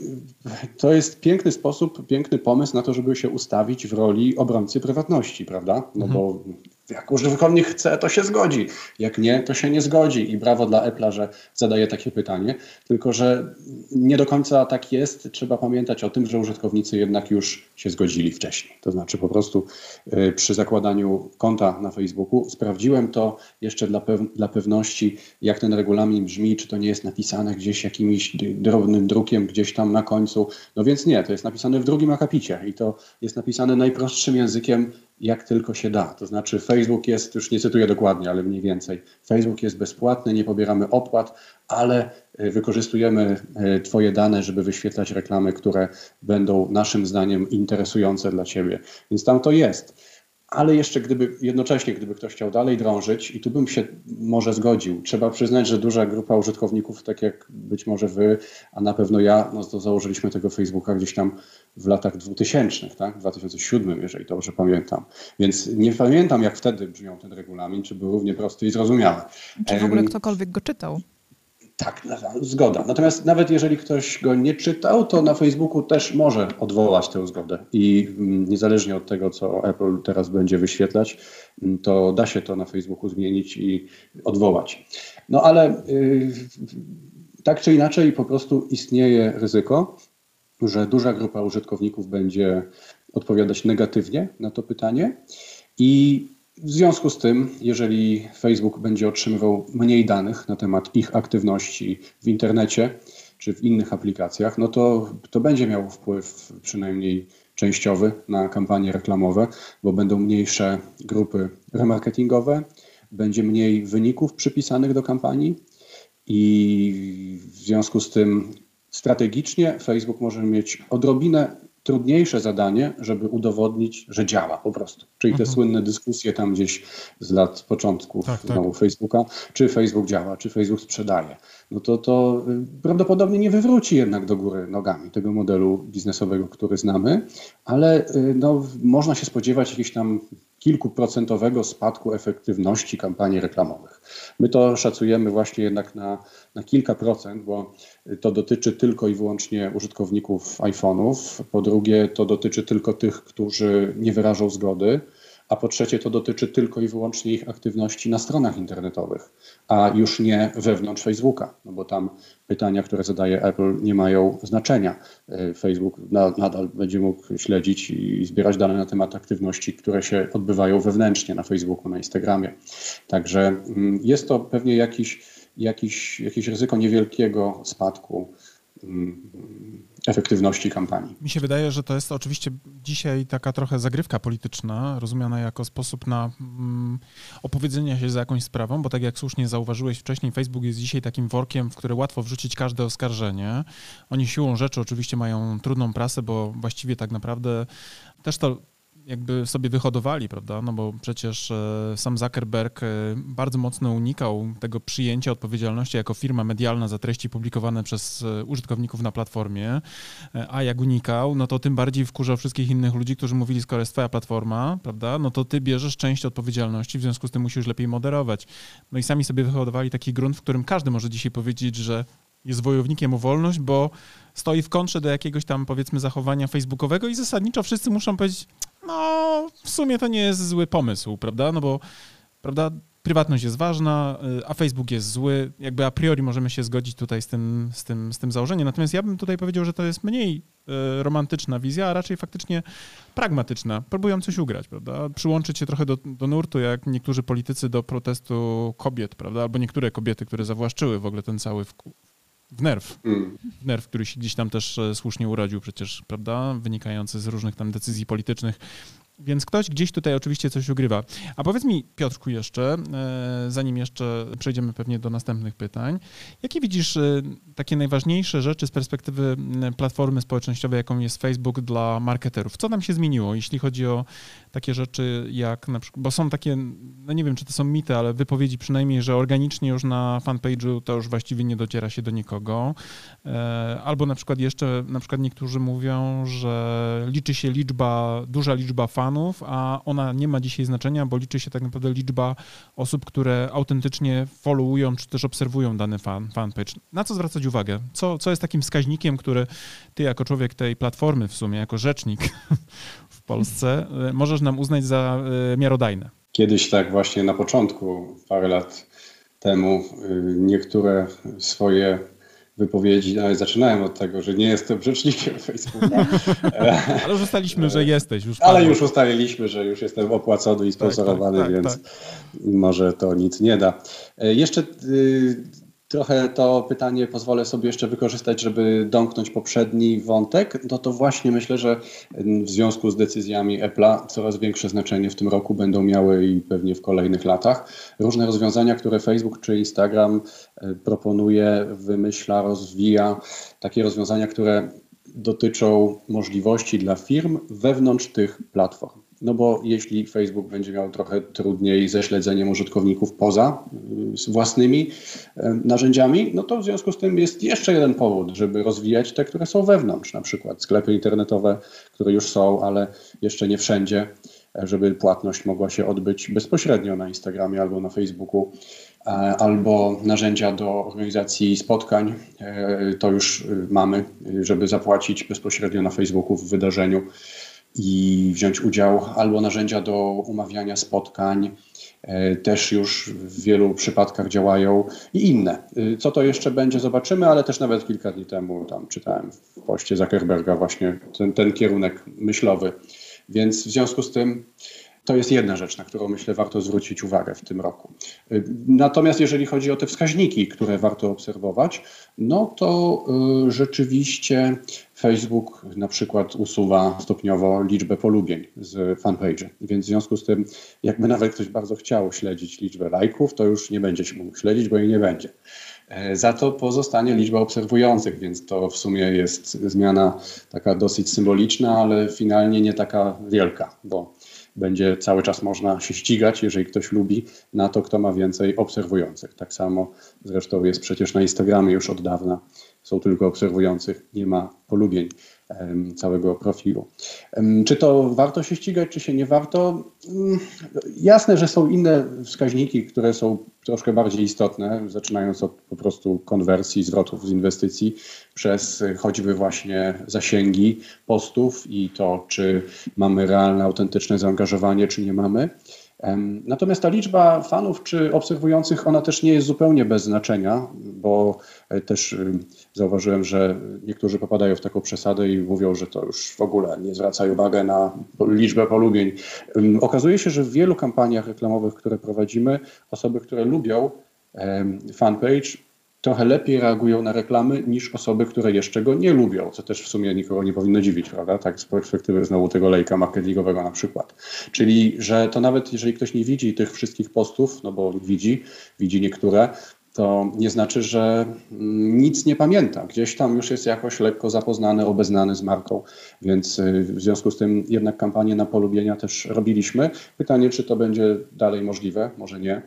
to jest piękny sposób, piękny pomysł na to, żeby się ustawić w roli obrońcy prywatności, prawda? No mhm. bo jak użytkownik chce, to się zgodzi. Jak nie, to się nie zgodzi. I brawo dla Apple'a, że zadaje takie pytanie. Tylko, że nie do końca tak jest. Trzeba pamiętać o tym, że użytkownicy jednak już się zgodzili wcześniej. To znaczy po prostu y, przy zakładaniu konta na Facebooku sprawdziłem to jeszcze dla, pew dla pewności, jak ten regulamin brzmi, czy to nie jest napisane gdzieś jakimś drobnym drukiem gdzieś tam na końcu. No więc nie, to jest napisane w drugim akapicie i to jest napisane najprostszym językiem jak tylko się da. To znaczy Facebook jest, już nie cytuję dokładnie, ale mniej więcej, Facebook jest bezpłatny, nie pobieramy opłat, ale y, wykorzystujemy y, Twoje dane, żeby wyświetlać reklamy, które będą naszym zdaniem interesujące dla Ciebie. Więc tam to jest ale jeszcze gdyby jednocześnie, gdyby ktoś chciał dalej drążyć, i tu bym się może zgodził, trzeba przyznać, że duża grupa użytkowników, tak jak być może wy, a na pewno ja, no to założyliśmy tego Facebooka gdzieś tam w latach 2000, tak? w 2007, jeżeli dobrze pamiętam. Więc nie pamiętam, jak wtedy brzmiał ten regulamin, czy był równie prosty i zrozumiały. Czy w ogóle ktokolwiek go czytał? Tak, zgoda. Natomiast nawet jeżeli ktoś go nie czytał, to na Facebooku też może odwołać tę zgodę. I mm, niezależnie od tego, co Apple teraz będzie wyświetlać, mm, to da się to na Facebooku zmienić i odwołać. No ale yy, tak czy inaczej, po prostu istnieje ryzyko, że duża grupa użytkowników będzie odpowiadać negatywnie na to pytanie. I w związku z tym, jeżeli Facebook będzie otrzymywał mniej danych na temat ich aktywności w internecie czy w innych aplikacjach, no to, to będzie miało wpływ przynajmniej częściowy na kampanie reklamowe, bo będą mniejsze grupy remarketingowe, będzie mniej wyników przypisanych do kampanii i w związku z tym strategicznie Facebook może mieć odrobinę trudniejsze zadanie, żeby udowodnić, że działa po prostu. Czyli te mhm. słynne dyskusje tam gdzieś z lat początków tak, tak. znowu Facebooka, czy Facebook działa, czy Facebook sprzedaje. No to to y, prawdopodobnie nie wywróci jednak do góry nogami tego modelu biznesowego, który znamy, ale y, no, można się spodziewać jakichś tam kilkuprocentowego spadku efektywności kampanii reklamowych. My to szacujemy właśnie jednak na, na kilka procent, bo to dotyczy tylko i wyłącznie użytkowników iPhone'ów. Po drugie, to dotyczy tylko tych, którzy nie wyrażą zgody a po trzecie to dotyczy tylko i wyłącznie ich aktywności na stronach internetowych, a już nie wewnątrz Facebooka, no bo tam pytania, które zadaje Apple nie mają znaczenia. E, Facebook nadal będzie mógł śledzić i zbierać dane na temat aktywności, które się odbywają wewnętrznie na Facebooku, na Instagramie. Także mm, jest to pewnie jakiś, jakiś, jakieś ryzyko niewielkiego spadku mm, efektywności kampanii. Mi się wydaje, że to jest oczywiście dzisiaj taka trochę zagrywka polityczna, rozumiana jako sposób na mm, opowiedzenie się za jakąś sprawą, bo tak jak słusznie zauważyłeś wcześniej, Facebook jest dzisiaj takim workiem, w który łatwo wrzucić każde oskarżenie. Oni siłą rzeczy oczywiście mają trudną prasę, bo właściwie tak naprawdę też to jakby sobie wyhodowali, prawda? No bo przecież e, sam Zuckerberg e, bardzo mocno unikał tego przyjęcia odpowiedzialności jako firma medialna za treści publikowane przez e, użytkowników na platformie, a jak unikał, no to tym bardziej wkurzał wszystkich innych ludzi, którzy mówili, skoro jest twoja platforma, prawda? No to ty bierzesz część odpowiedzialności, w związku z tym musisz lepiej moderować. No i sami sobie wyhodowali taki grunt, w którym każdy może dzisiaj powiedzieć, że jest wojownikiem o wolność, bo stoi w kontrze do jakiegoś tam powiedzmy zachowania facebookowego i zasadniczo wszyscy muszą powiedzieć, no w sumie to nie jest zły pomysł, prawda? No bo prawda, prywatność jest ważna, y, a Facebook jest zły. Jakby a priori możemy się zgodzić tutaj z tym, z tym, z tym założeniem. Natomiast ja bym tutaj powiedział, że to jest mniej y, romantyczna wizja, a raczej faktycznie pragmatyczna. Próbują coś ugrać, prawda? Przyłączyć się trochę do, do nurtu, jak niektórzy politycy do protestu kobiet, prawda? Albo niektóre kobiety, które zawłaszczyły w ogóle ten cały w nerw. Mm. W nerw, który się gdzieś tam też e, słusznie urodził przecież, prawda? Wynikający z różnych tam decyzji politycznych więc ktoś gdzieś tutaj oczywiście coś ugrywa. A powiedz mi, Piotrku, jeszcze, e, zanim jeszcze przejdziemy pewnie do następnych pytań, jakie widzisz e, takie najważniejsze rzeczy z perspektywy platformy społecznościowej, jaką jest Facebook dla marketerów? Co tam się zmieniło, jeśli chodzi o takie rzeczy jak na przykład, bo są takie, no nie wiem, czy to są mity, ale wypowiedzi przynajmniej, że organicznie już na fanpage'u to już właściwie nie dociera się do nikogo. E, albo na przykład jeszcze, na przykład niektórzy mówią, że liczy się liczba, duża liczba fanów, a ona nie ma dzisiaj znaczenia, bo liczy się tak naprawdę liczba osób, które autentycznie followują, czy też obserwują dany fan, fanpage. Na co zwracać uwagę? Co, co jest takim wskaźnikiem, który ty jako człowiek tej platformy w sumie, jako rzecznik Polsce, e, możesz nam uznać za e, miarodajne? Kiedyś tak właśnie na początku, parę lat temu, e, niektóre swoje wypowiedzi nawet zaczynałem od tego, że nie jestem rzecznikiem Facebooka. Ale już ustaliliśmy, że jesteś. Już Ale już ustaliliśmy, że już jestem opłacony i sponsorowany, tak, tak, tak, więc tak. może to nic nie da. Jeszcze y, trochę to pytanie pozwolę sobie jeszcze wykorzystać, żeby domknąć poprzedni wątek, no to właśnie myślę, że w związku z decyzjami Apple'a coraz większe znaczenie w tym roku będą miały i pewnie w kolejnych latach. Różne rozwiązania, które Facebook czy Instagram e, proponuje, wymyśla, rozwija, takie rozwiązania, które dotyczą możliwości dla firm wewnątrz tych platform. No bo jeśli Facebook będzie miał trochę trudniej ze śledzeniem użytkowników poza y, własnymi y, narzędziami, no to w związku z tym jest jeszcze jeden powód, żeby rozwijać te, które są wewnątrz, na przykład sklepy internetowe, które już są, ale jeszcze nie wszędzie, żeby płatność mogła się odbyć bezpośrednio na Instagramie albo na Facebooku, albo narzędzia do organizacji spotkań, y, to już mamy, żeby zapłacić bezpośrednio na Facebooku w wydarzeniu i wziąć udział, albo narzędzia do umawiania spotkań e, też już w wielu przypadkach działają i inne. E, co to jeszcze będzie, zobaczymy, ale też nawet kilka dni temu tam czytałem w poście Zuckerberga właśnie ten, ten kierunek myślowy. Więc w związku z tym to jest jedna rzecz, na którą myślę warto zwrócić uwagę w tym roku. Natomiast jeżeli chodzi o te wskaźniki, które warto obserwować, no to y, rzeczywiście Facebook na przykład usuwa stopniowo liczbę polubień z fanpage. Więc w związku z tym, jakby nawet ktoś bardzo chciał śledzić liczbę lajków, to już nie będzie się mógł śledzić, bo jej nie będzie. E, za to pozostanie liczba obserwujących, więc to w sumie jest zmiana taka dosyć symboliczna, ale finalnie nie taka wielka, bo będzie cały czas można się ścigać, jeżeli ktoś lubi, na to, kto ma więcej obserwujących. Tak samo zresztą jest przecież na Instagramie już od dawna. Są tylko obserwujących, nie ma polubień całego profilu. Czy to warto się ścigać, czy się nie warto? Mm, jasne, że są inne wskaźniki, które są troszkę bardziej istotne, zaczynając od po prostu konwersji, zwrotów z inwestycji, przez choćby właśnie zasięgi postów i to, czy mamy realne, autentyczne zaangażowanie, czy nie mamy. Natomiast ta liczba fanów czy obserwujących, ona też nie jest zupełnie bez znaczenia, bo e, też zauważyłem, że niektórzy popadają w taką przesadę i mówią, że to już w ogóle nie zwraca uwagę na liczbę polubień. Okazuje się, że w wielu kampaniach reklamowych, które prowadzimy, osoby, które lubią fanpage, trochę lepiej reagują na reklamy niż osoby, które jeszcze go nie lubią, co też w sumie nikogo nie powinno dziwić, prawda? Tak z perspektywy znowu tego lejka marketingowego na przykład. Czyli, że to nawet jeżeli ktoś nie widzi tych wszystkich postów, no bo widzi, widzi niektóre, to nie znaczy, że mm, nic nie pamięta. Gdzieś tam już jest jakoś lekko zapoznany, obeznany z marką, więc y, w związku z tym jednak kampanię na polubienia też robiliśmy. Pytanie, czy to będzie dalej możliwe? Może nie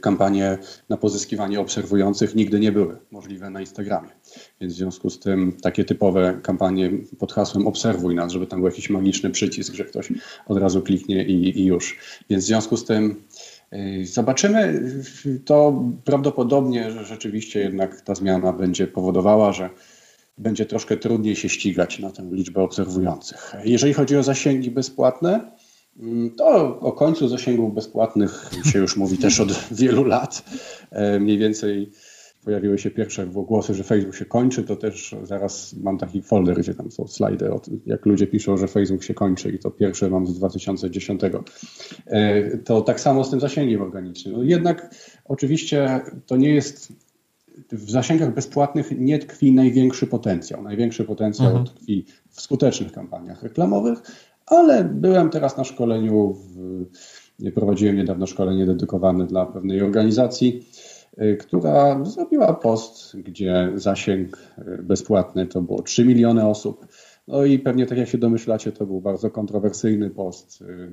kampanie na pozyskiwanie obserwujących nigdy nie były możliwe na Instagramie. Więc w związku z tym takie typowe kampanie pod hasłem obserwuj nas, żeby tam był jakiś magiczny przycisk, że ktoś od razu kliknie i, i już. Więc w związku z tym Zobaczymy. To prawdopodobnie, że rzeczywiście jednak ta zmiana będzie powodowała, że będzie troszkę trudniej się ścigać na tę liczbę obserwujących. Jeżeli chodzi o zasięgi bezpłatne, to o końcu zasięgów bezpłatnych się już mówi też od wielu lat. E, mniej więcej pojawiły się pierwsze głosy, że Facebook się kończy, to też zaraz mam taki folder, gdzie tam są slajdy, jak ludzie piszą, że Facebook się kończy i to pierwsze mam z 2010. E, to tak samo z tym zasięgiem organicznym. No jednak oczywiście to nie jest w zasięgach bezpłatnych nie tkwi największy potencjał. Największy potencjał mhm. tkwi w skutecznych kampaniach reklamowych, ale byłem teraz na szkoleniu, w, prowadziłem niedawno szkolenie dedykowane dla pewnej organizacji, y, która zrobiła post, gdzie zasięg y, bezpłatny to było 3 miliony osób. No i pewnie tak jak się domyślacie, to był bardzo kontrowersyjny post. Y,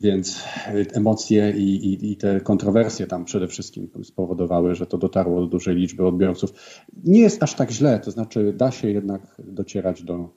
więc emocje i, i, i, te kontrowersje tam przede wszystkim spowodowały, że to dotarło do dużej liczby odbiorców. Nie jest aż tak źle, to znaczy da się jednak docierać do,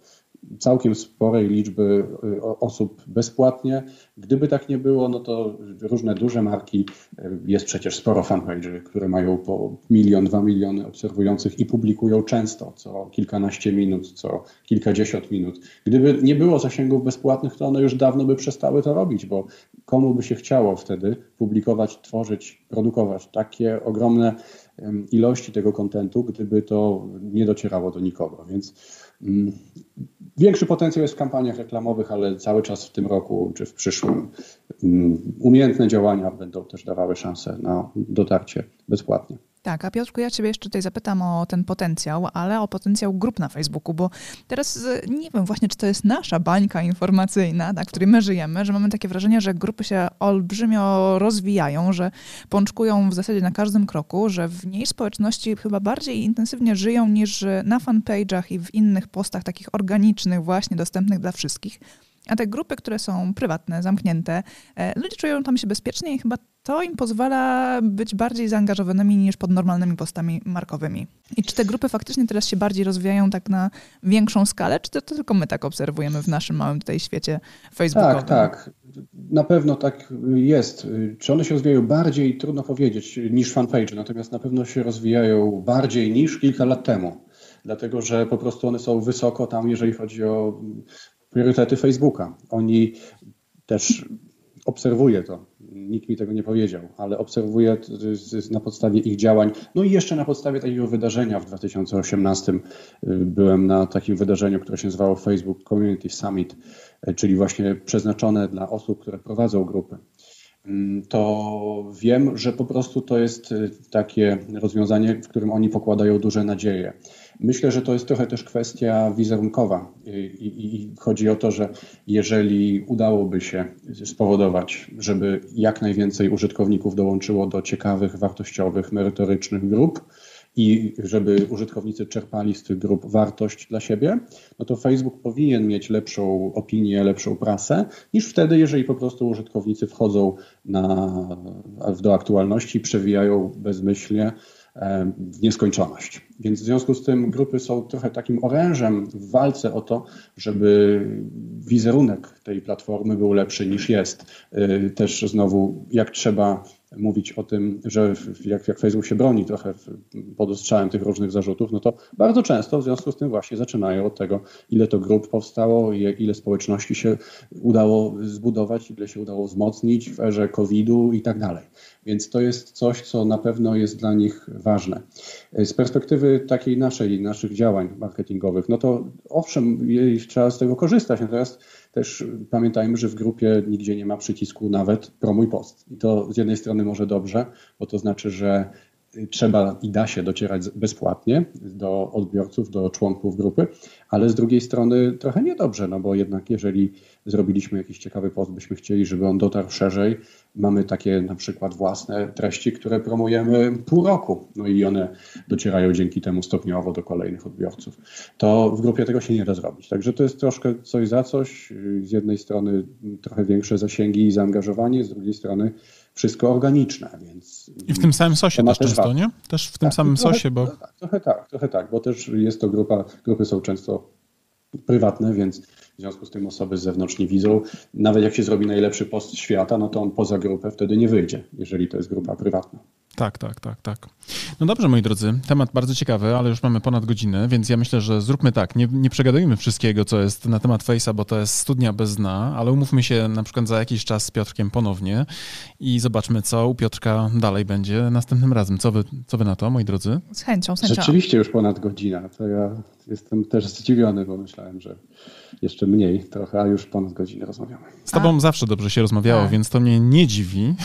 całkiem sporej liczby y, osób bezpłatnie. Gdyby tak nie było, no to różne duże marki, y, jest przecież sporo fanpage'y, które mają po milion, dwa miliony obserwujących i publikują często, co kilkanaście minut, co kilkadziesiąt minut. Gdyby nie było zasięgów bezpłatnych, to one już dawno by przestały to robić, bo komu by się chciało wtedy publikować, tworzyć, produkować takie ogromne ilości tego kontentu, gdyby to nie docierało do nikogo. Więc mm, Większy potencjał jest w kampaniach reklamowych, ale cały czas w tym roku czy w przyszłym mm, umiejętne działania będą też dawały szansę na dotarcie bezpłatnie. Tak, a Piotrku, ja Ciebie jeszcze tutaj zapytam o ten potencjał, ale o potencjał grup na Facebooku, bo teraz nie wiem właśnie, czy to jest nasza bańka informacyjna, tak, w której my żyjemy, że mamy takie wrażenie, że grupy się olbrzymio rozwijają, że pączkują w zasadzie na każdym kroku, że w niej społeczności chyba bardziej intensywnie żyją niż na fanpage'ach i w innych postach takich organicznych, właśnie dostępnych dla wszystkich. A te grupy, które są prywatne, zamknięte, e, ludzie czują tam się bezpiecznie i chyba to im pozwala być bardziej zaangażowanymi niż pod normalnymi postami markowymi. I czy te grupy faktycznie teraz się bardziej rozwijają tak na większą skalę, czy to, to tylko my tak obserwujemy w naszym małym tutaj świecie facebookowym? Tak, tak. Na pewno tak jest. Czy one się rozwijają bardziej, trudno powiedzieć, niż fanpage, natomiast na pewno się rozwijają bardziej niż kilka lat temu. Dlatego, że po prostu one są wysoko tam, jeżeli chodzi o priorytety Facebooka. Oni też obserwuję to. Nikt mi tego nie powiedział, ale obserwuję na podstawie ich działań. No i jeszcze na podstawie takiego wydarzenia w 2018 y, byłem na takim wydarzeniu, które się nazywało Facebook Community Summit, y, czyli właśnie przeznaczone dla osób, które prowadzą grupy. Mm, to wiem, że po prostu to jest y, takie rozwiązanie, w którym oni pokładają duże nadzieje. Myślę, że to jest trochę też kwestia wizerunkowa. I, i, chodzi o to, że jeżeli udałoby się spowodować, żeby jak najwięcej użytkowników dołączyło do ciekawych, wartościowych, merytorycznych grup, i żeby użytkownicy czerpali z tych grup wartość dla siebie, no to Facebook powinien mieć lepszą opinię, lepszą prasę niż wtedy, jeżeli po prostu użytkownicy wchodzą na, do aktualności, przewijają bezmyślnie w nieskończoność. Więc w związku z tym grupy są trochę takim orężem w walce o to, żeby wizerunek tej platformy był lepszy niż jest. Y, też znowu, jak trzeba mówić o tym, że jak, jak Facebook się broni trochę pod ostrzałem tych różnych zarzutów, no to bardzo często w związku z tym właśnie zaczynają od tego, ile to grup powstało, ile społeczności się udało zbudować, ile się udało wzmocnić w erze COVID-u i tak dalej. Więc to jest coś, co na pewno jest dla nich ważne. Z perspektywy takiej naszej, naszych działań marketingowych, no to owszem, trzeba z tego korzystać, natomiast też pamiętajmy, że w grupie nigdzie nie ma przycisku nawet promuj post. I to z jednej strony może dobrze, bo to znaczy, że trzeba i da się docierać bezpłatnie do odbiorców, do członków grupy, ale z drugiej strony trochę niedobrze, no bo jednak jeżeli zrobiliśmy jakiś ciekawy post, byśmy chcieli, żeby on dotarł szerzej, mamy takie na przykład własne treści, które promujemy pół roku, no i one docierają dzięki temu stopniowo do kolejnych odbiorców. To w grupie tego się nie da zrobić. Także to jest troszkę coś za coś. Z jednej strony trochę większe zasięgi i zaangażowanie, z drugiej strony wszystko organiczne, więc... I w tym samym sosie też, często, nie? Też w tym tak, samym trochę, sosie, bo... Tak, trochę tak, trochę tak, bo też jest to grupa, grupy są często prywatne, więc w związku z tym osoby z zewnątrz nie widzą. Nawet jak się zrobi najlepszy post świata, no to on poza grupę wtedy nie wyjdzie, jeżeli to jest grupa prywatna. Tak, tak, tak, tak. No dobrze, moi drodzy, temat bardzo ciekawy, ale już mamy ponad godzinę, więc ja myślę, że zróbmy tak, nie, nie przegadujmy wszystkiego, co jest na temat Face'a, bo to jest studnia bez dna, ale umówmy się na przykład za jakiś czas z Piotrkiem ponownie i zobaczmy, co u Piotrka dalej będzie następnym razem. Co wy, co wy na to, moi drodzy? Z chęcią, z chęcią. Rzeczywiście już ponad godzina, to ja jestem też zdziwiony, bo myślałem, że jeszcze mniej trochę, a już ponad godzinę rozmawiamy. Z tobą a. zawsze dobrze się rozmawiało, tak. więc to mnie nie dziwi.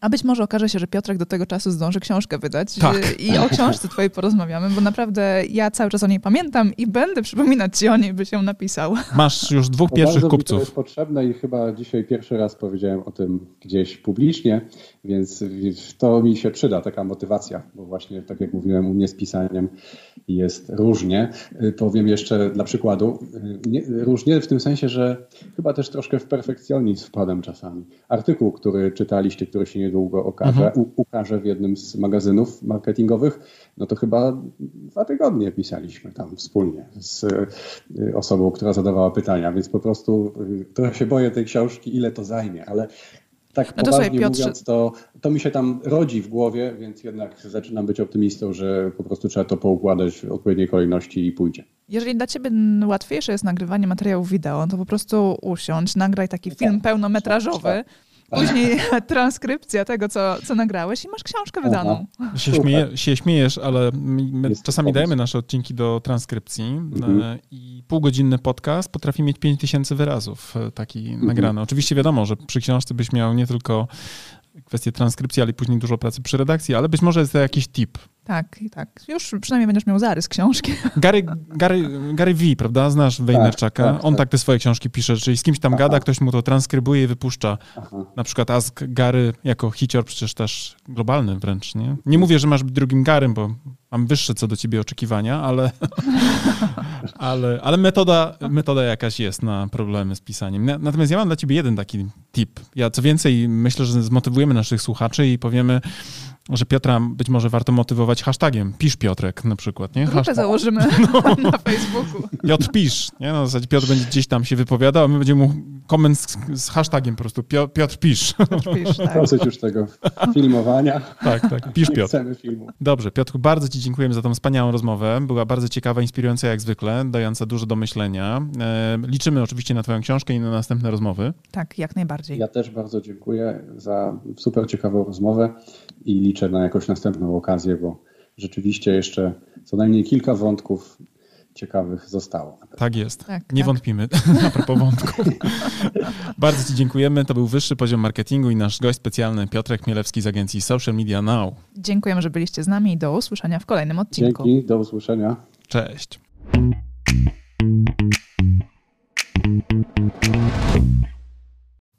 A być może okaże się, że Piotrek do tego czasu zdąży książkę wydać tak. i o książce twojej porozmawiamy, bo naprawdę ja cały czas o niej pamiętam i będę przypominać ci o niej, byś ją napisał. Masz już dwóch to pierwszych kupców. to jest potrzebne i chyba dzisiaj pierwszy raz powiedziałem o tym gdzieś publicznie, więc to mi się przyda, taka motywacja, bo właśnie tak jak mówiłem, u mnie z pisaniem jest różnie. Powiem jeszcze dla przykładu, nie, różnie w tym sensie, że chyba też troszkę w perfekcjonizm wpadam czasami. Artykuł, który czytaliście, który się niedługo okaże, mhm. Ukaże w jednym z magazynów marketingowych, no to chyba dwa tygodnie pisaliśmy tam wspólnie z y, osobą, która zadawała pytania, więc po prostu y, trochę się boję tej książki, ile to zajmie, ale tak no to poważnie sobie, mówiąc, to, to mi się tam rodzi w głowie, więc jednak zaczynam być optymistą, że po prostu trzeba to poukładać w odpowiedniej kolejności i pójdzie. Jeżeli dla ciebie łatwiejsze jest nagrywanie materiałów wideo, to po prostu usiądź, nagraj taki film tak, pełnometrażowy. Tak, tak Później transkrypcja tego, co, co nagrałeś i masz książkę wydaną. Się, śmieje, się śmiejesz, ale my Jest czasami pomysł. dajemy nasze odcinki do transkrypcji mhm. E, i półgodzinny podcast potrafi mieć 5000 wyrazów e, taki mhm. nagrany. Oczywiście wiadomo, że przy książce byś miał nie tylko kwestię transkrypcji, ale później dużo pracy przy redakcji, ale być może jest to jakiś tip. Tak, tak. Już przynajmniej będziesz miał zarys książki. Gary, Gary, Gary V, prawda? Znasz Wejnerczaka? Tak, tak, On tak. tak te swoje książki pisze, czyli z kimś tam Aha. gada, ktoś mu to transkrybuje i wypuszcza. Aha. Na przykład Ask Gary jako hicior przecież też globalny wręcz, nie? Nie mówię, że masz być drugim Garym, bo mam wyższe co do ciebie oczekiwania, ale, ale, ale metoda, metoda jakaś jest na problemy z pisaniem. Natomiast ja mam dla ciebie jeden taki tip. Ja co więcej myślę, że zmotywujemy naszych słuchaczy i powiemy, że Piotra być może warto motywować hashtagiem. Pisz Piotrek na przykład, nie? Grupę założymy no. na Facebooku. Piotr pisz, nie? No, w zasadzie Piotr będzie gdzieś tam się wypowiadał, a my będziemy mu koment z, z hashtagiem po prostu. Piotr pisz. Piotr pisz, tak. Dosyć już tego filmowania. Tak, tak. Pisz Piotr. Chcemy filmu. Dobrze, Piotr, bardzo Ci dziękujemy za tą wspaniałą rozmowę. Była bardzo ciekawa, inspirująca jak zwykle, dająca dużo do myślenia. E, liczymy oczywiście na Twoją książkę i na następne rozmowy. Tak, jak najbardziej. Ja też bardzo dziękuję za super ciekawą rozmowę i liczę na jakąś następną okazję, bo rzeczywiście jeszcze co najmniej kilka wątków ciekawych zostało. Tak jest. Tak, Nie tak. wątpimy a propos wątku. Bardzo Ci dziękujemy. To był wyższy poziom marketingu i nasz gość specjalny Piotrek Mielewski z agencji Social Media Now. Dziękujemy, że byliście z nami i do usłyszenia w kolejnym odcinku. Dzięki, do usłyszenia. Cześć.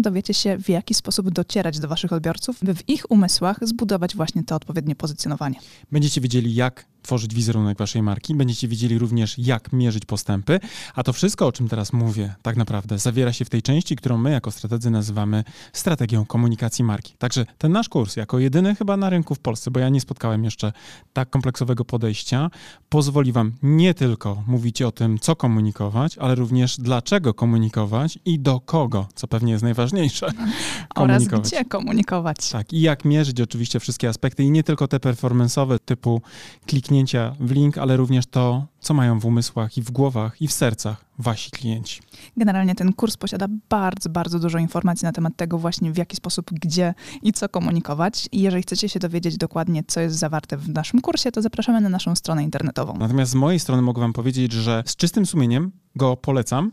dowiecie się, w jaki sposób docierać do Waszych odbiorców, by w ich umysłach zbudować właśnie to odpowiednie pozycjonowanie. Będziecie wiedzieli, jak tworzyć wizerunek waszej marki, będziecie wiedzieli również, jak mierzyć postępy, a to wszystko, o czym teraz mówię, tak naprawdę zawiera się w tej części, którą my jako strategzy nazywamy strategią komunikacji marki. Także ten nasz kurs, jako jedyny chyba na rynku w Polsce, bo ja nie spotkałem jeszcze tak kompleksowego podejścia, pozwoli wam nie tylko mówić o tym, co komunikować, ale również dlaczego komunikować i do kogo, co pewnie jest najważniejsze. Oraz gdzie komunikować. Tak, i jak mierzyć oczywiście wszystkie aspekty i nie tylko te performance'owe typu kliknięcia w link, ale również to, co mają w umysłach i w głowach i w sercach wasi klienci. Generalnie ten kurs posiada bardzo, bardzo dużo informacji na temat tego właśnie w jaki sposób, gdzie i co komunikować. I jeżeli chcecie się dowiedzieć dokładnie, co jest zawarte w naszym kursie, to zapraszamy na naszą stronę internetową. Natomiast z mojej strony mogę wam powiedzieć, że z czystym sumieniem go polecam